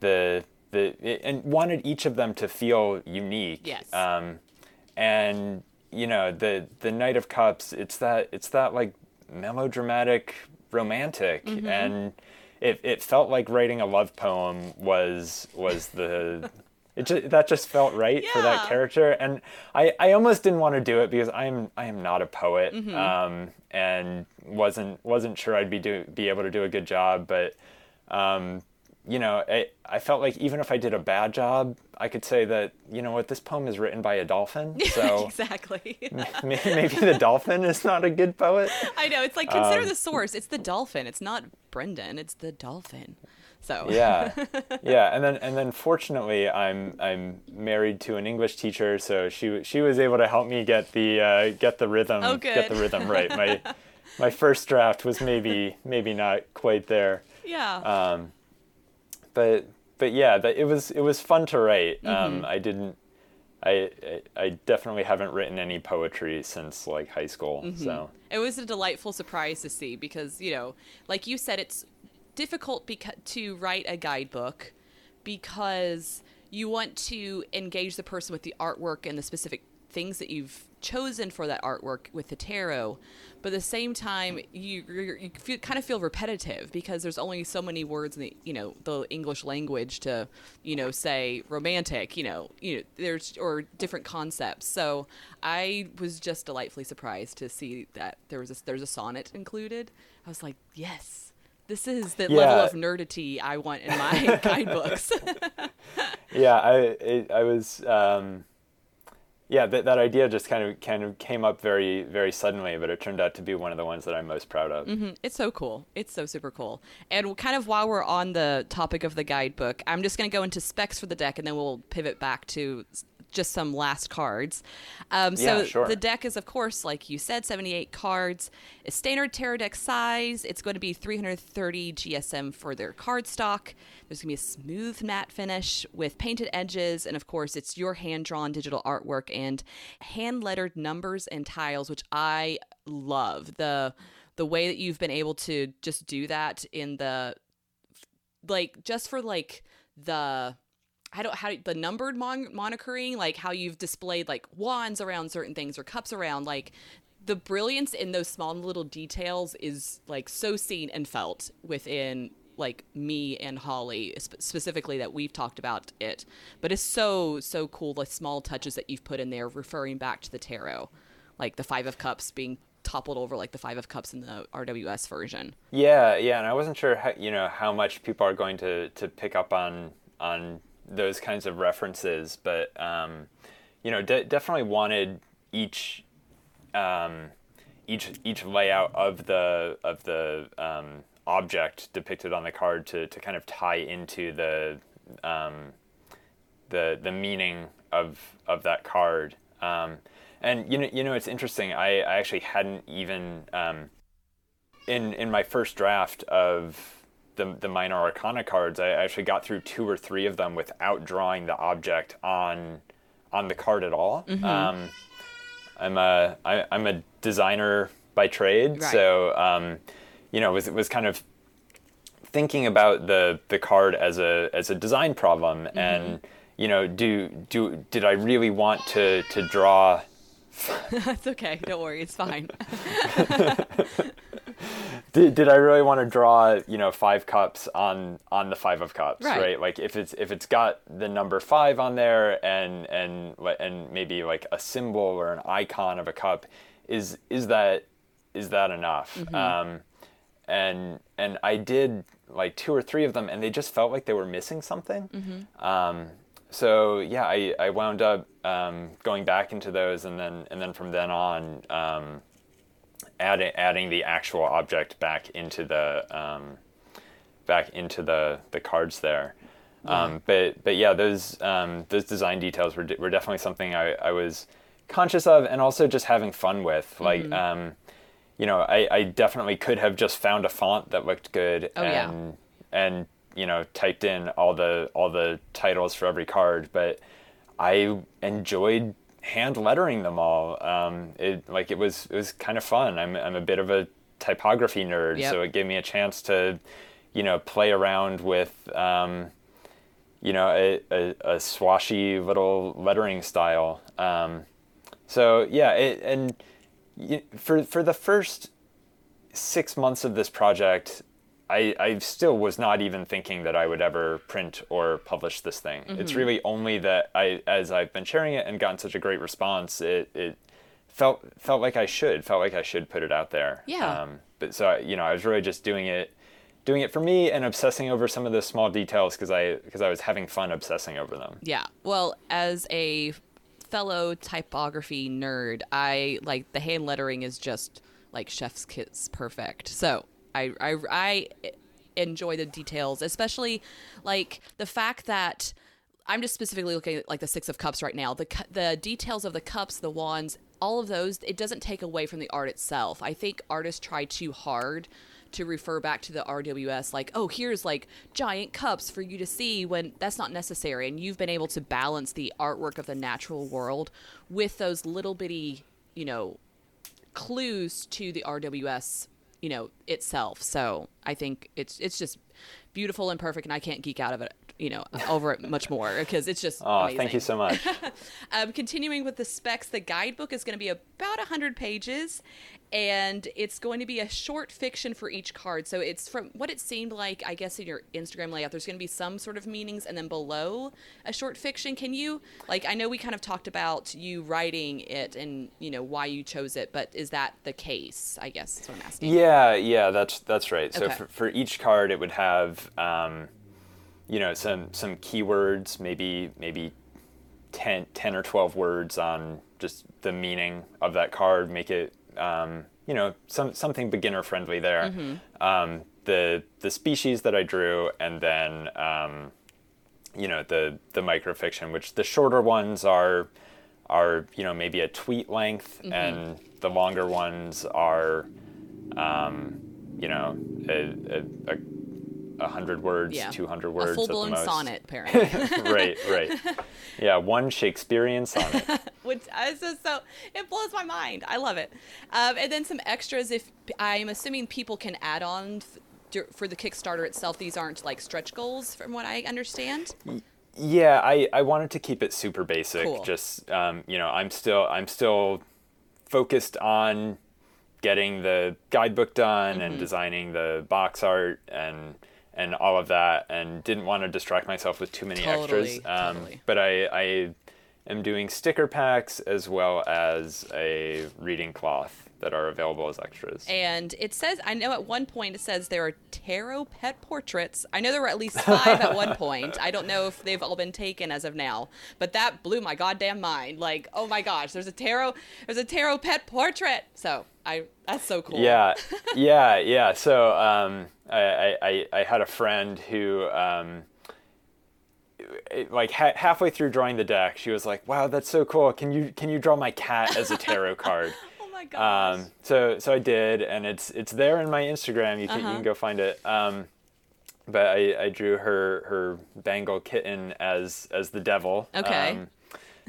the the and wanted each of them to feel unique. Yes. Um, and you know the the Knight of Cups, it's that it's that like melodramatic, romantic, mm-hmm. and it it felt like writing a love poem was was the. It just, that just felt right yeah. for that character, and I, I almost didn't want to do it because I'm I am not a poet, mm-hmm. um, and wasn't wasn't sure I'd be do be able to do a good job, but um, you know, I, I felt like even if I did a bad job, I could say that, you know what, this poem is written by a dolphin. So exactly. maybe the dolphin is not a good poet. I know. It's like consider um, the source. It's the dolphin. It's not Brendan. It's the dolphin. So yeah, yeah, and then and then fortunately, I'm I'm married to an English teacher, so she she was able to help me get the uh, get the rhythm oh, get the rhythm right. My my first draft was maybe maybe not quite there. Yeah. Um, but but yeah, that it was it was fun to write. Mm-hmm. Um, I didn't. I, I definitely haven't written any poetry since like high school. Mm-hmm. So it was a delightful surprise to see because you know, like you said, it's difficult beca- to write a guidebook because you want to engage the person with the artwork and the specific things that you've chosen for that artwork with the tarot but at the same time you you feel, kind of feel repetitive because there's only so many words in the you know the English language to you know say romantic you know you know there's or different concepts. So I was just delightfully surprised to see that there was a, there's a sonnet included. I was like yes this is the yeah. level of nerdity I want in my guidebooks. Yeah I it, I was um yeah, that, that idea just kind of kind of came up very very suddenly, but it turned out to be one of the ones that I'm most proud of. Mm-hmm. It's so cool. It's so super cool. And kind of while we're on the topic of the guidebook, I'm just going to go into specs for the deck, and then we'll pivot back to just some last cards. Um, so yeah, sure. the deck is, of course, like you said, 78 cards. A standard tarot deck size. It's going to be 330 GSM for their card stock. There's going to be a smooth matte finish with painted edges, and of course, it's your hand drawn digital artwork and hand lettered numbers and tiles, which I love. The the way that you've been able to just do that in the like just for like the I don't how the numbered mon- monitoring, like how you've displayed like wands around certain things or cups around, like the brilliance in those small little details is like so seen and felt within like me and Holly sp- specifically that we've talked about it, but it's so so cool the small touches that you've put in there referring back to the tarot, like the five of cups being toppled over like the five of cups in the RWS version. Yeah, yeah, and I wasn't sure how you know how much people are going to to pick up on on those kinds of references, but um, you know, de- definitely wanted each um, each each layout of the of the um, object depicted on the card to, to kind of tie into the um, the the meaning of of that card. Um, and you know you know it's interesting. I, I actually hadn't even um, in in my first draft of the the minor arcana cards. I actually got through two or three of them without drawing the object on on the card at all. Mm-hmm. Um, I'm a I, I'm a designer by trade, right. so um, you know was was kind of thinking about the the card as a as a design problem mm-hmm. and you know do do did I really want to to draw That's okay. Don't worry. It's fine. did, did I really want to draw, you know, five cups on on the five of cups, right. right? Like if it's if it's got the number 5 on there and and and maybe like a symbol or an icon of a cup is is that is that enough? Mm-hmm. Um and and I did like two or three of them and they just felt like they were missing something. Mm-hmm. Um so yeah, I, I wound up um, going back into those, and then and then from then on, um, adding adding the actual object back into the um, back into the the cards there. Yeah. Um, but but yeah, those um, those design details were were definitely something I, I was conscious of, and also just having fun with. Like, mm-hmm. Um, you know, I, I definitely could have just found a font that looked good oh, and yeah. and you know typed in all the all the titles for every card, but I enjoyed hand lettering them all. Um, it like it was it was kind of fun. I'm I'm a bit of a typography nerd, yep. so it gave me a chance to, you know, play around with, um, you know, a, a, a, swashy little lettering style. Um, so yeah, it, and for for the first six months of this project, I, I still was not even thinking that I would ever print or publish this thing. Mm-hmm. It's really only that I, as I've been sharing it and gotten such a great response, it, it felt felt like I should, felt like I should put it out there. Yeah. Um, but so you know, I was really just doing it, doing it for me and obsessing over some of the small details because I because I was having fun obsessing over them. Yeah. Well, as a fellow typography nerd, I like the hand lettering is just like chef's kiss perfect. So I, I, I enjoy the details, especially like the fact that I'm just specifically looking at like the six of cups right now. The the details of the cups, the wands, all of those. It doesn't take away from the art itself. I think artists try too hard to refer back to the RWS like, oh, here's like giant cups for you to see when that's not necessary. And you've been able to balance the artwork of the natural world with those little bitty, you know, clues to the RWS you know itself. So I think it's it's just beautiful and perfect, and I can't geek out of it, you know, over it much more because it's just. Oh, amazing. thank you so much. um, continuing with the specs, the guidebook is going to be about hundred pages, and it's going to be a short fiction for each card. So it's from what it seemed like, I guess, in your Instagram layout, there's going to be some sort of meanings, and then below a short fiction. Can you, like, I know we kind of talked about you writing it and you know why you chose it, but is that the case? I guess that's what I'm asking. Yeah, yeah, that's that's right. So okay. for, for each card, it would have, um, you know, some some keywords, maybe maybe 10, 10 or twelve words on just the meaning of that card. Make it um, you know, some something beginner friendly there. Mm-hmm. Um, the the species that I drew, and then um, you know the the microfiction, which the shorter ones are are you know maybe a tweet length, mm-hmm. and the longer ones are um, you know a, a, a a hundred words, yeah. two hundred words, a full blown sonnet, apparently. right, right. Yeah, one Shakespearean sonnet. Which is just so it blows my mind. I love it. Um, and then some extras. If I'm assuming people can add on for the Kickstarter itself, these aren't like stretch goals, from what I understand. Yeah, I, I wanted to keep it super basic. Cool. Just um, you know, I'm still I'm still focused on getting the guidebook done Mm-hmm. and designing the box art and and all of that, and didn't want to distract myself with too many Totally, extras. Um, totally. But I I am doing sticker packs as well as a reading cloth that are available as extras. And it says, I know at one point it says there are tarot pet portraits. I know there were at least five at one point. I don't know if they've all been taken as of now, but that blew my goddamn mind. Like, oh my gosh, there's a tarot, there's a tarot pet portrait. So I, that's so cool. Yeah, yeah, yeah. So um, I, I, I had a friend who, um, it- like ha- halfway through drawing the deck, she was like, "Wow, that's so cool! Can you can you draw my cat as a tarot card?" Oh my gosh. um, so so I did, and it's it's there in my Instagram. You can you Uh-huh. can go find it. Um, but I, I drew her her Bengal kitten as as the devil. Okay. Um,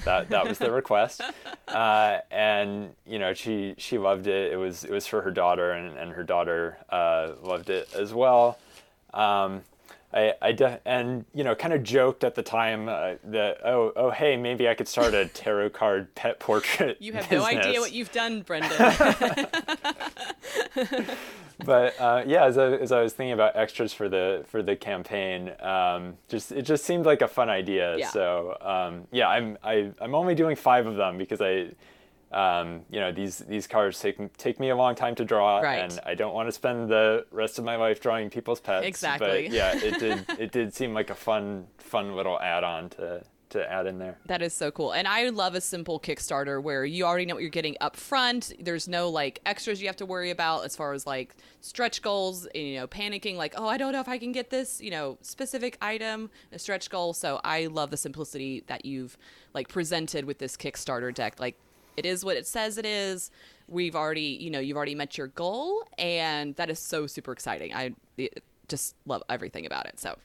that that was the request, uh, and you know she she loved it. It was it was for her daughter, and, and her daughter uh, loved it as well. Um, I, I de- and you know kind of joked at the time uh, that oh oh hey maybe I could start a tarot card pet portrait. you have no idea what you've done, Brendan. but uh, yeah, as I, as I was thinking about extras for the for the campaign, um, just it just seemed like a fun idea. Yeah. So um, yeah, I'm I, I'm only doing five of them because I, um, you know, these these cards take take me a long time to draw, Right. and I don't want to spend the rest of my life drawing people's pets. Exactly. But yeah, it did it did seem like a fun fun little add on to to add in there. That is so cool. And I love a simple Kickstarter where you already know what you're getting up front. There's no like extras you have to worry about as far as like stretch goals, and, you know, panicking like, "Oh, I don't know if I can get this, you know, specific item, a stretch goal." So I love the simplicity that you've like presented with this Kickstarter deck. Like it is what it says it is. We've already, you know, you've already met your goal and that is so super exciting. I just love everything about it. So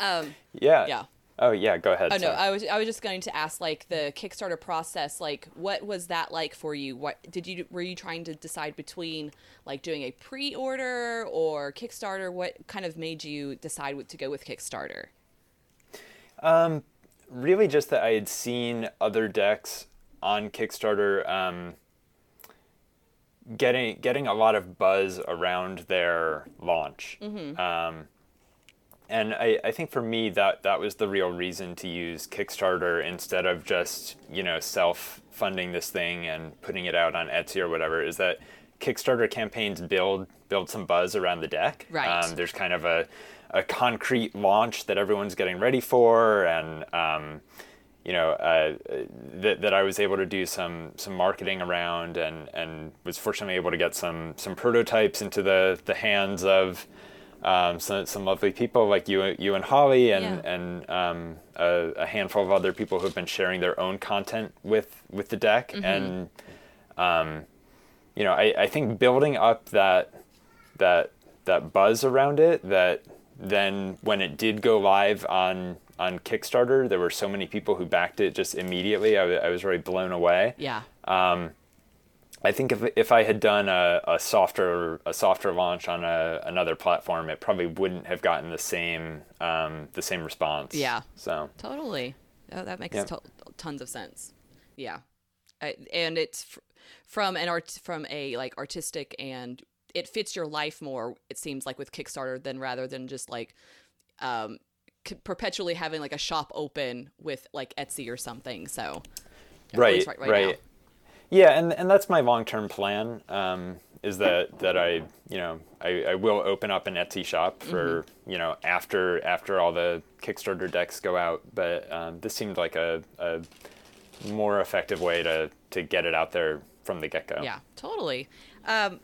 um Yeah. yeah. Oh yeah, go ahead. Oh no, sorry. I was I was just going to ask like the Kickstarter process, like what was that like for you? What did you were you trying to decide between like doing a pre-order or Kickstarter? What kind of made you decide what to go with Kickstarter? really just that I had seen other decks on Kickstarter um, getting getting a lot of buzz around their launch. Um, and I, I think for me that that was the real reason to use Kickstarter instead of just you know self funding this thing and putting it out on Etsy or whatever is that Kickstarter campaigns build build some buzz around the deck. Right. Um, there's kind of a a concrete launch that everyone's getting ready for and um, you know uh, that, that I was able to do some some marketing around and and was fortunately able to get some some prototypes into the the hands of um, some, some lovely people like you you and Holly and Yeah. and um, a, a handful of other people who've been sharing their own content with with the deck and um, you know I, I think building up that that that buzz around it that then when it did go live on on Kickstarter there were so many people who backed it just immediately I, I was really blown away Yeah. Um, I think if if I had done a, a softer a softer launch on a, another platform, it probably wouldn't have gotten the same um, the same response. Yeah. So Totally. Oh, that makes Yeah. to- tons of sense. Yeah, I, and it's fr- from an art from a like artistic and it fits your life more. It seems like with Kickstarter than rather than just like um, perpetually having like a shop open with like Etsy or something. So right, least right, now. Yeah, and and that's my long term plan. Um, is that that I you know I, I will open up an Etsy shop for Mm-hmm. you know after after all the Kickstarter decks go out, but um, this seemed like a, a more effective way to to get it out there from the get go. Yeah, totally. Um,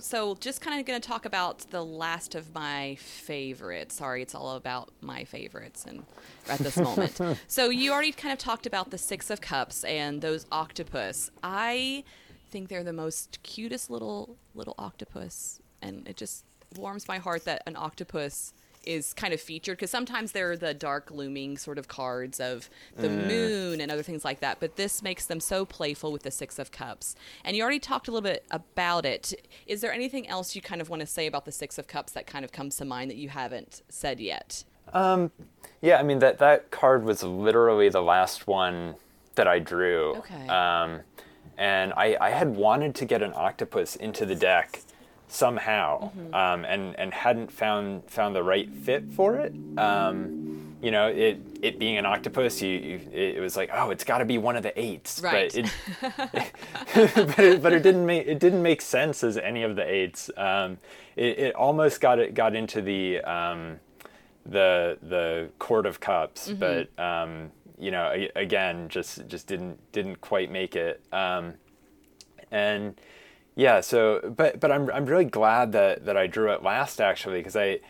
so just kind of going to talk about the last of my favorites. Sorry, it's all about my favorites and at this moment. so you already kind of talked about the Six of Cups and those octopus. I think they're the most cutest little little octopus, and it just warms my heart that an octopus is kind of featured because sometimes they're the dark looming sort of cards of the moon and other things like that but this makes them so playful with the six of cups and you already talked a little bit about it is there anything else you kind of want to say about the six of cups that kind of comes to mind that you haven't said yet Yeah, I mean that that card was literally the last one that I drew. Okay. Um, and I, I had wanted to get an octopus into the deck somehow, Mm-hmm. um, and and hadn't found found the right fit for it. Um, you know, it it being an octopus, you, you it, was like, oh, it's got to be one of the eights, Right. but it, but it, but it didn't make it didn't make sense as any of the eights. Um, it, it almost got it got into the um, the the court of cups, but um, you know, again, just just didn't didn't quite make it. Um, and yeah, so but but I'm I'm really glad that that I drew it last actually because I,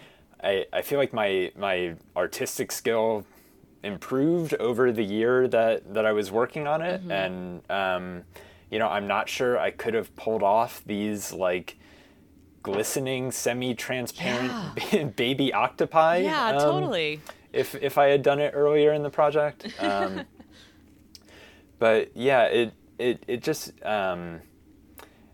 I I feel like my my artistic skill improved over the year that that I was working on it, and um, you know, I'm not sure I could have pulled off these like glistening semi-transparent baby octopi Yeah, um, totally. if if I had done it earlier in the project. Um, but yeah, it it it just um,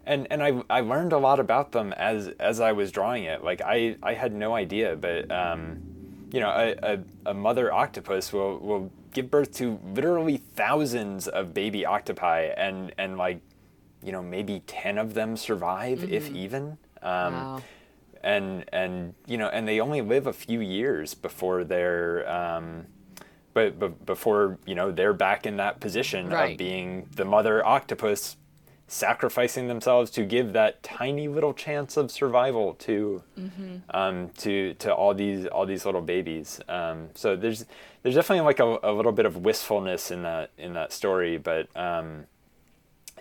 and and I I learned a lot about them as as I was drawing it. Like I I had no idea, but um, you know, a, a, a mother octopus will will give birth to literally thousands of baby octopi, and and like you know maybe ten of them survive if even. Um, Wow. and and you know and they only live a few years before they're um, but, but before you know they're back in that position Right. of being the mother octopus sacrificing themselves to give that tiny little chance of survival to um, to to all these all these little babies um, so there's there's definitely like a, a little bit of wistfulness in that in that story but um,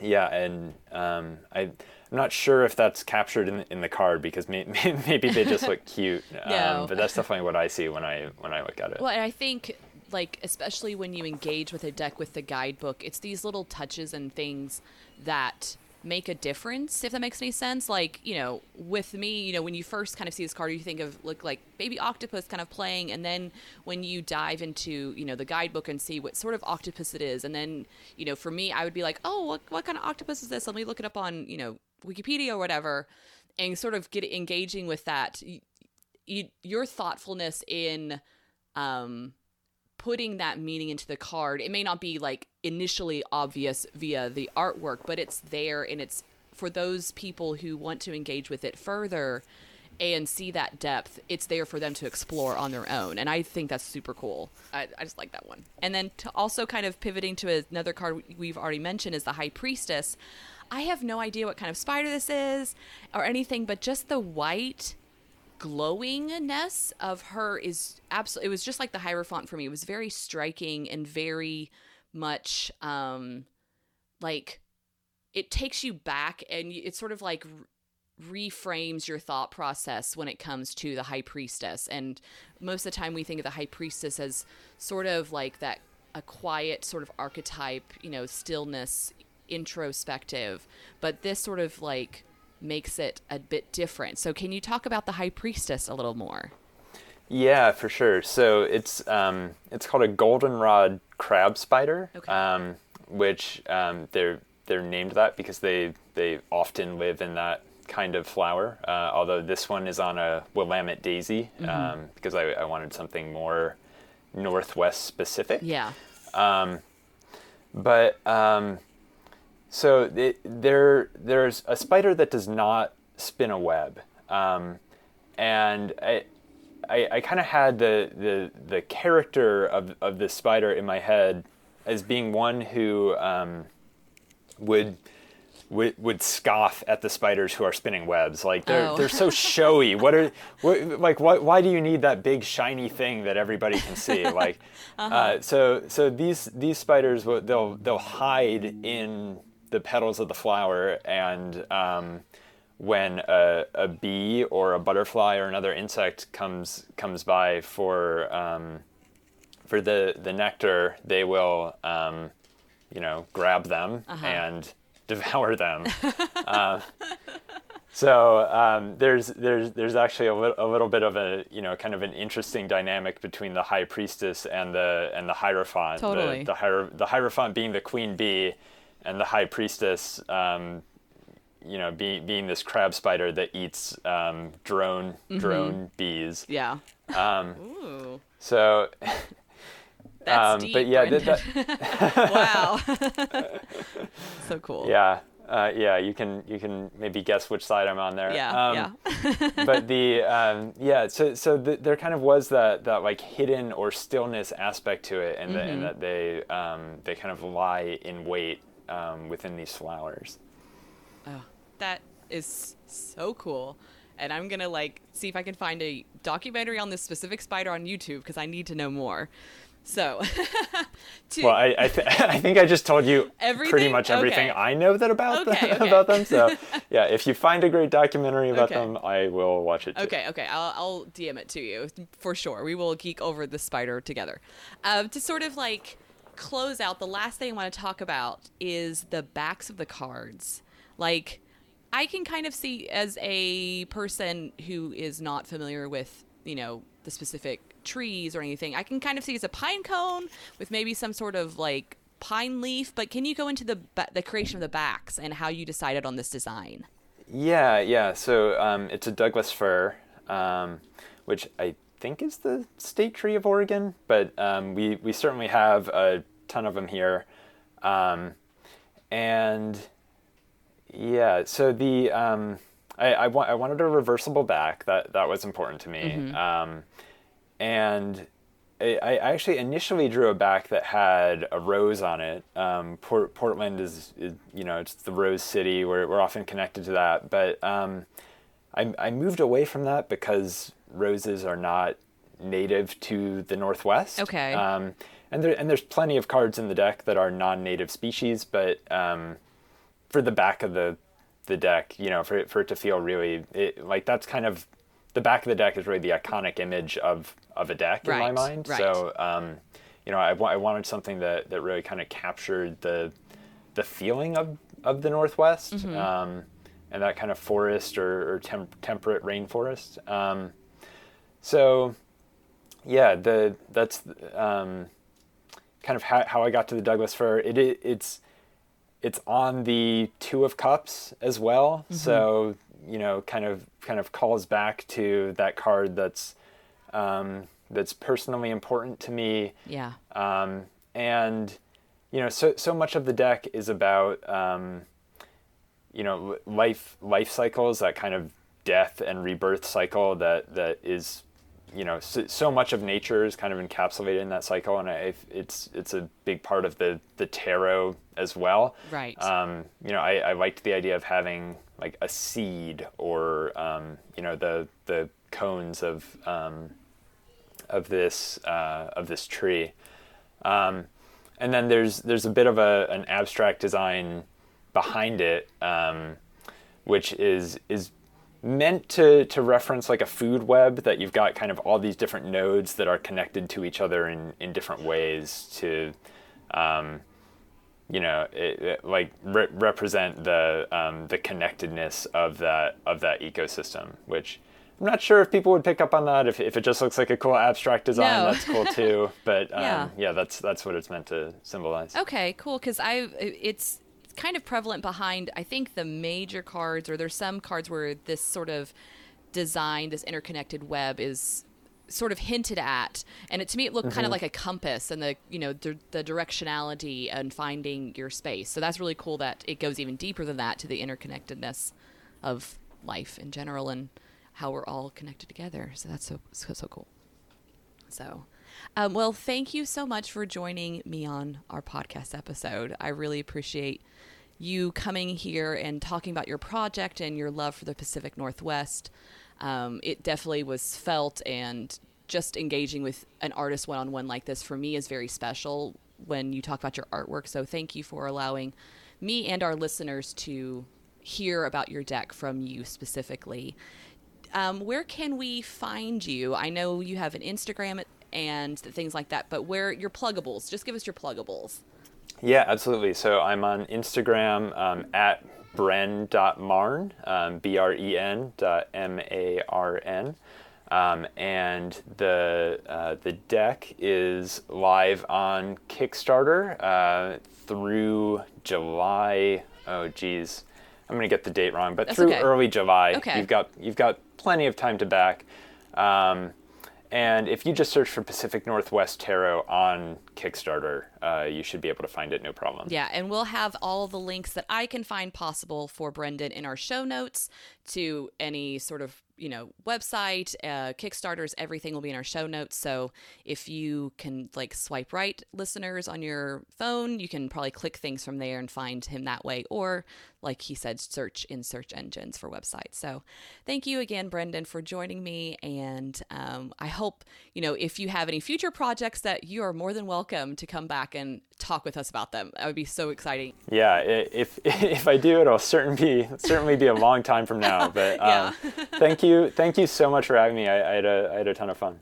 yeah, and um, I, I'm not sure if that's captured in, in the card because may, maybe they just look cute. No. Um, but that's definitely what I see when I when I look at it. Well, and I think like especially when you engage with a deck with the guidebook, it's these little touches and things that make a difference if that makes any sense. Like you know with me you know when you first kind of see this card you think of look like baby octopus kind of playing and then when you dive into you know the guidebook and see what sort of octopus it is and then you know for me i would be like oh what, what kind of octopus is this? Let me look it up on you know wikipedia or whatever and sort of get engaging with that. You, you, your thoughtfulness in um putting that meaning into the card. It may not be like initially obvious via the artwork but it's there and it's for those people who want to engage with it further and see that depth it's there for them to explore on their own. And i think that's super cool. I, I just like that one. And then to also kind of pivoting to another card we've already mentioned is the high priestess. I have no idea what kind of spider this is or anything but just the white glowingness of her is absolutely it was just like the hierophant for me. It was very striking and very much um like it takes you back and it's sort of like reframes your thought process when it comes to the high priestess. And most of the time we think of the high priestess as sort of like that a quiet sort of archetype you know stillness introspective. But this sort of like makes it a bit different so can you talk about the high priestess a little more Yeah, for sure. So it's um, it's called a goldenrod crab spider, Okay. um, which um, they're they're named that because they they often live in that kind of flower. Uh, although this one is on a willamette daisy um, because I, I wanted something more northwest specific. yeah But um, so it, there there's a spider that does not spin a web, um, and I I, I kind of had the, the the character of of this spider in my head as being one who um, would. Would, would scoff at the spiders who are spinning webs like they're Oh. they're so showy what are what, like why, why do you need that big shiny thing that everybody can see like uh, so so these these spiders will they'll they'll hide in the petals of the flower and um, when a, a bee or a butterfly or another insect comes comes by for um, for the the nectar they will um, you know grab them and devour them Uh, so um, there's there's there's actually a, li- a little bit of a you know kind of an interesting dynamic between the high priestess and the and the hierophant. Totally. The the, hier- the hierophant being the queen bee, and the high priestess um, you know, being being this crab spider that eats um, drone Mm-hmm. drone bees. Yeah. Um, Ooh. so, That's um, deep. but yeah, Brendan. that, wow. so cool. yeah, uh, yeah. You can you can maybe guess which side I'm on there. Yeah. Um, yeah. but the um, yeah, so so the, there kind of was that that like hidden or stillness aspect to it, and, Mm-hmm. and that they um, they kind of lie in wait um, within these flowers. Oh, that is so cool. And I'm gonna like see if I can find a documentary on this specific spider on YouTube because I need to know more. So, to, Well, I I, th- I think I just told you pretty much everything Okay. I know that about Okay, them, okay. about them. So yeah, if you find a great documentary about them, I will watch it. Too. Okay, okay, I'll, I'll DM it to you for sure. We will geek over the spider together. Um, to sort of like close out, the last thing I want to talk about is the backs of the cards. Like, I can kind of see as a person who is not familiar with, you know, the specific trees or anything, I can kind of see it's a pine cone with maybe some sort of like pine leaf. But can you go into the the creation of the backs and how you decided on this design? Yeah, yeah. So um, it's a Douglas fir, um, which I think is the state tree of Oregon, but um, we we certainly have a ton of them here, um, and yeah. So the um, I I, wa- I wanted a reversible back. That that was important to me, um, and. I I actually initially drew a back that had a rose on it. Um, Port, Portland is, is, you know, it's the rose city. We're, we're often connected to that. But um, I, I moved away from that because roses are not native to the Northwest. Okay. Um, and, there, and there's plenty of cards in the deck that are non-native species, but um, for the back of the, the deck, you know, for it, for it to feel really, it, like that's kind of, the back of the deck is really the iconic image of, of a deck in my mind. right. So, um, you know, I, I wanted something that, that really kind of captured the the feeling of, of the Northwest Mm-hmm. um, and that kind of forest or, or tem- temperate rainforest. Um, so, yeah, the that's um, kind of how, how I got to the Douglas fir. It, it it's it's on the two of cups as well. So you know, kind of kind of calls back to that card that's um, that's personally important to me. Yeah. Um, and you know, so so much of the deck is about um, you know life life cycles, that kind of death and rebirth cycle that that is you know so, so much of nature is kind of encapsulated in that cycle, and I, it's it's a big part of the the tarot as well. Right. Um, you know, I, I liked the idea of having like a seed or um, you know the the cones of um, of this uh, of this tree. Um, and then there's there's a bit of a an abstract design behind it, um, which is is meant to to reference like a food web that you've got kind of all these different nodes that are connected to each other in in different ways to um, you know it, it, like re- represent the um, the connectedness of that of that ecosystem which I'm not sure if people would pick up on that if, if it just looks like a cool abstract design No. that's cool too but um, Yeah. yeah. that's that's what it's meant to symbolize Okay, cool. Because I, it's kind of prevalent behind. I think the major cards, or there's some cards where this sort of design, this interconnected web, is sort of hinted at, and it to me it looked kind of like a compass and the you know the, the directionality and finding your space. So that's really cool that it goes even deeper than that to the interconnectedness of life in general and how we're all connected together. So that's so so, so cool. So, um, well, thank you so much for joining me on our podcast episode. I really appreciate you coming here and talking about your project and your love for the Pacific Northwest. Um, it definitely was felt, and just engaging with an artist one on one like this for me is very special when you talk about your artwork. So, thank you for allowing me and our listeners to hear about your deck from you specifically um, where can we find you? I know you have an Instagram and things like that, but where your pluggables? Just give us your pluggables. Yeah, absolutely. So I'm on Instagram um, at bren.marn, um, B R E N dot M A R N. Um, and the uh, the deck is live on Kickstarter uh, through July. Oh, geez, I'm going to get the date wrong, but That's through okay. early July. Okay. You've got you've got plenty of time to back. Um, and if you just search for Pacific Northwest Tarot on Kickstarter, uh, you should be able to find it no problem. Yeah, and we'll have all the links that I can find possible for Brendan in our show notes to any sort of you know website, uh, Kickstarters, everything will be in our show notes. So if you can like swipe right, listeners on your phone, you can probably click things from there and find him that way, or like he said, search in search engines for websites. So thank you again, Brendan, for joining me, and um, I hope you know if you have any future projects that you are more than welcome to come back and talk with us about them. That would be so exciting. Yeah, if if I do, it'll certainly be certainly be a long time from now. But um, Yeah. thank you, thank you so much for having me. I, I had a I had a ton of fun.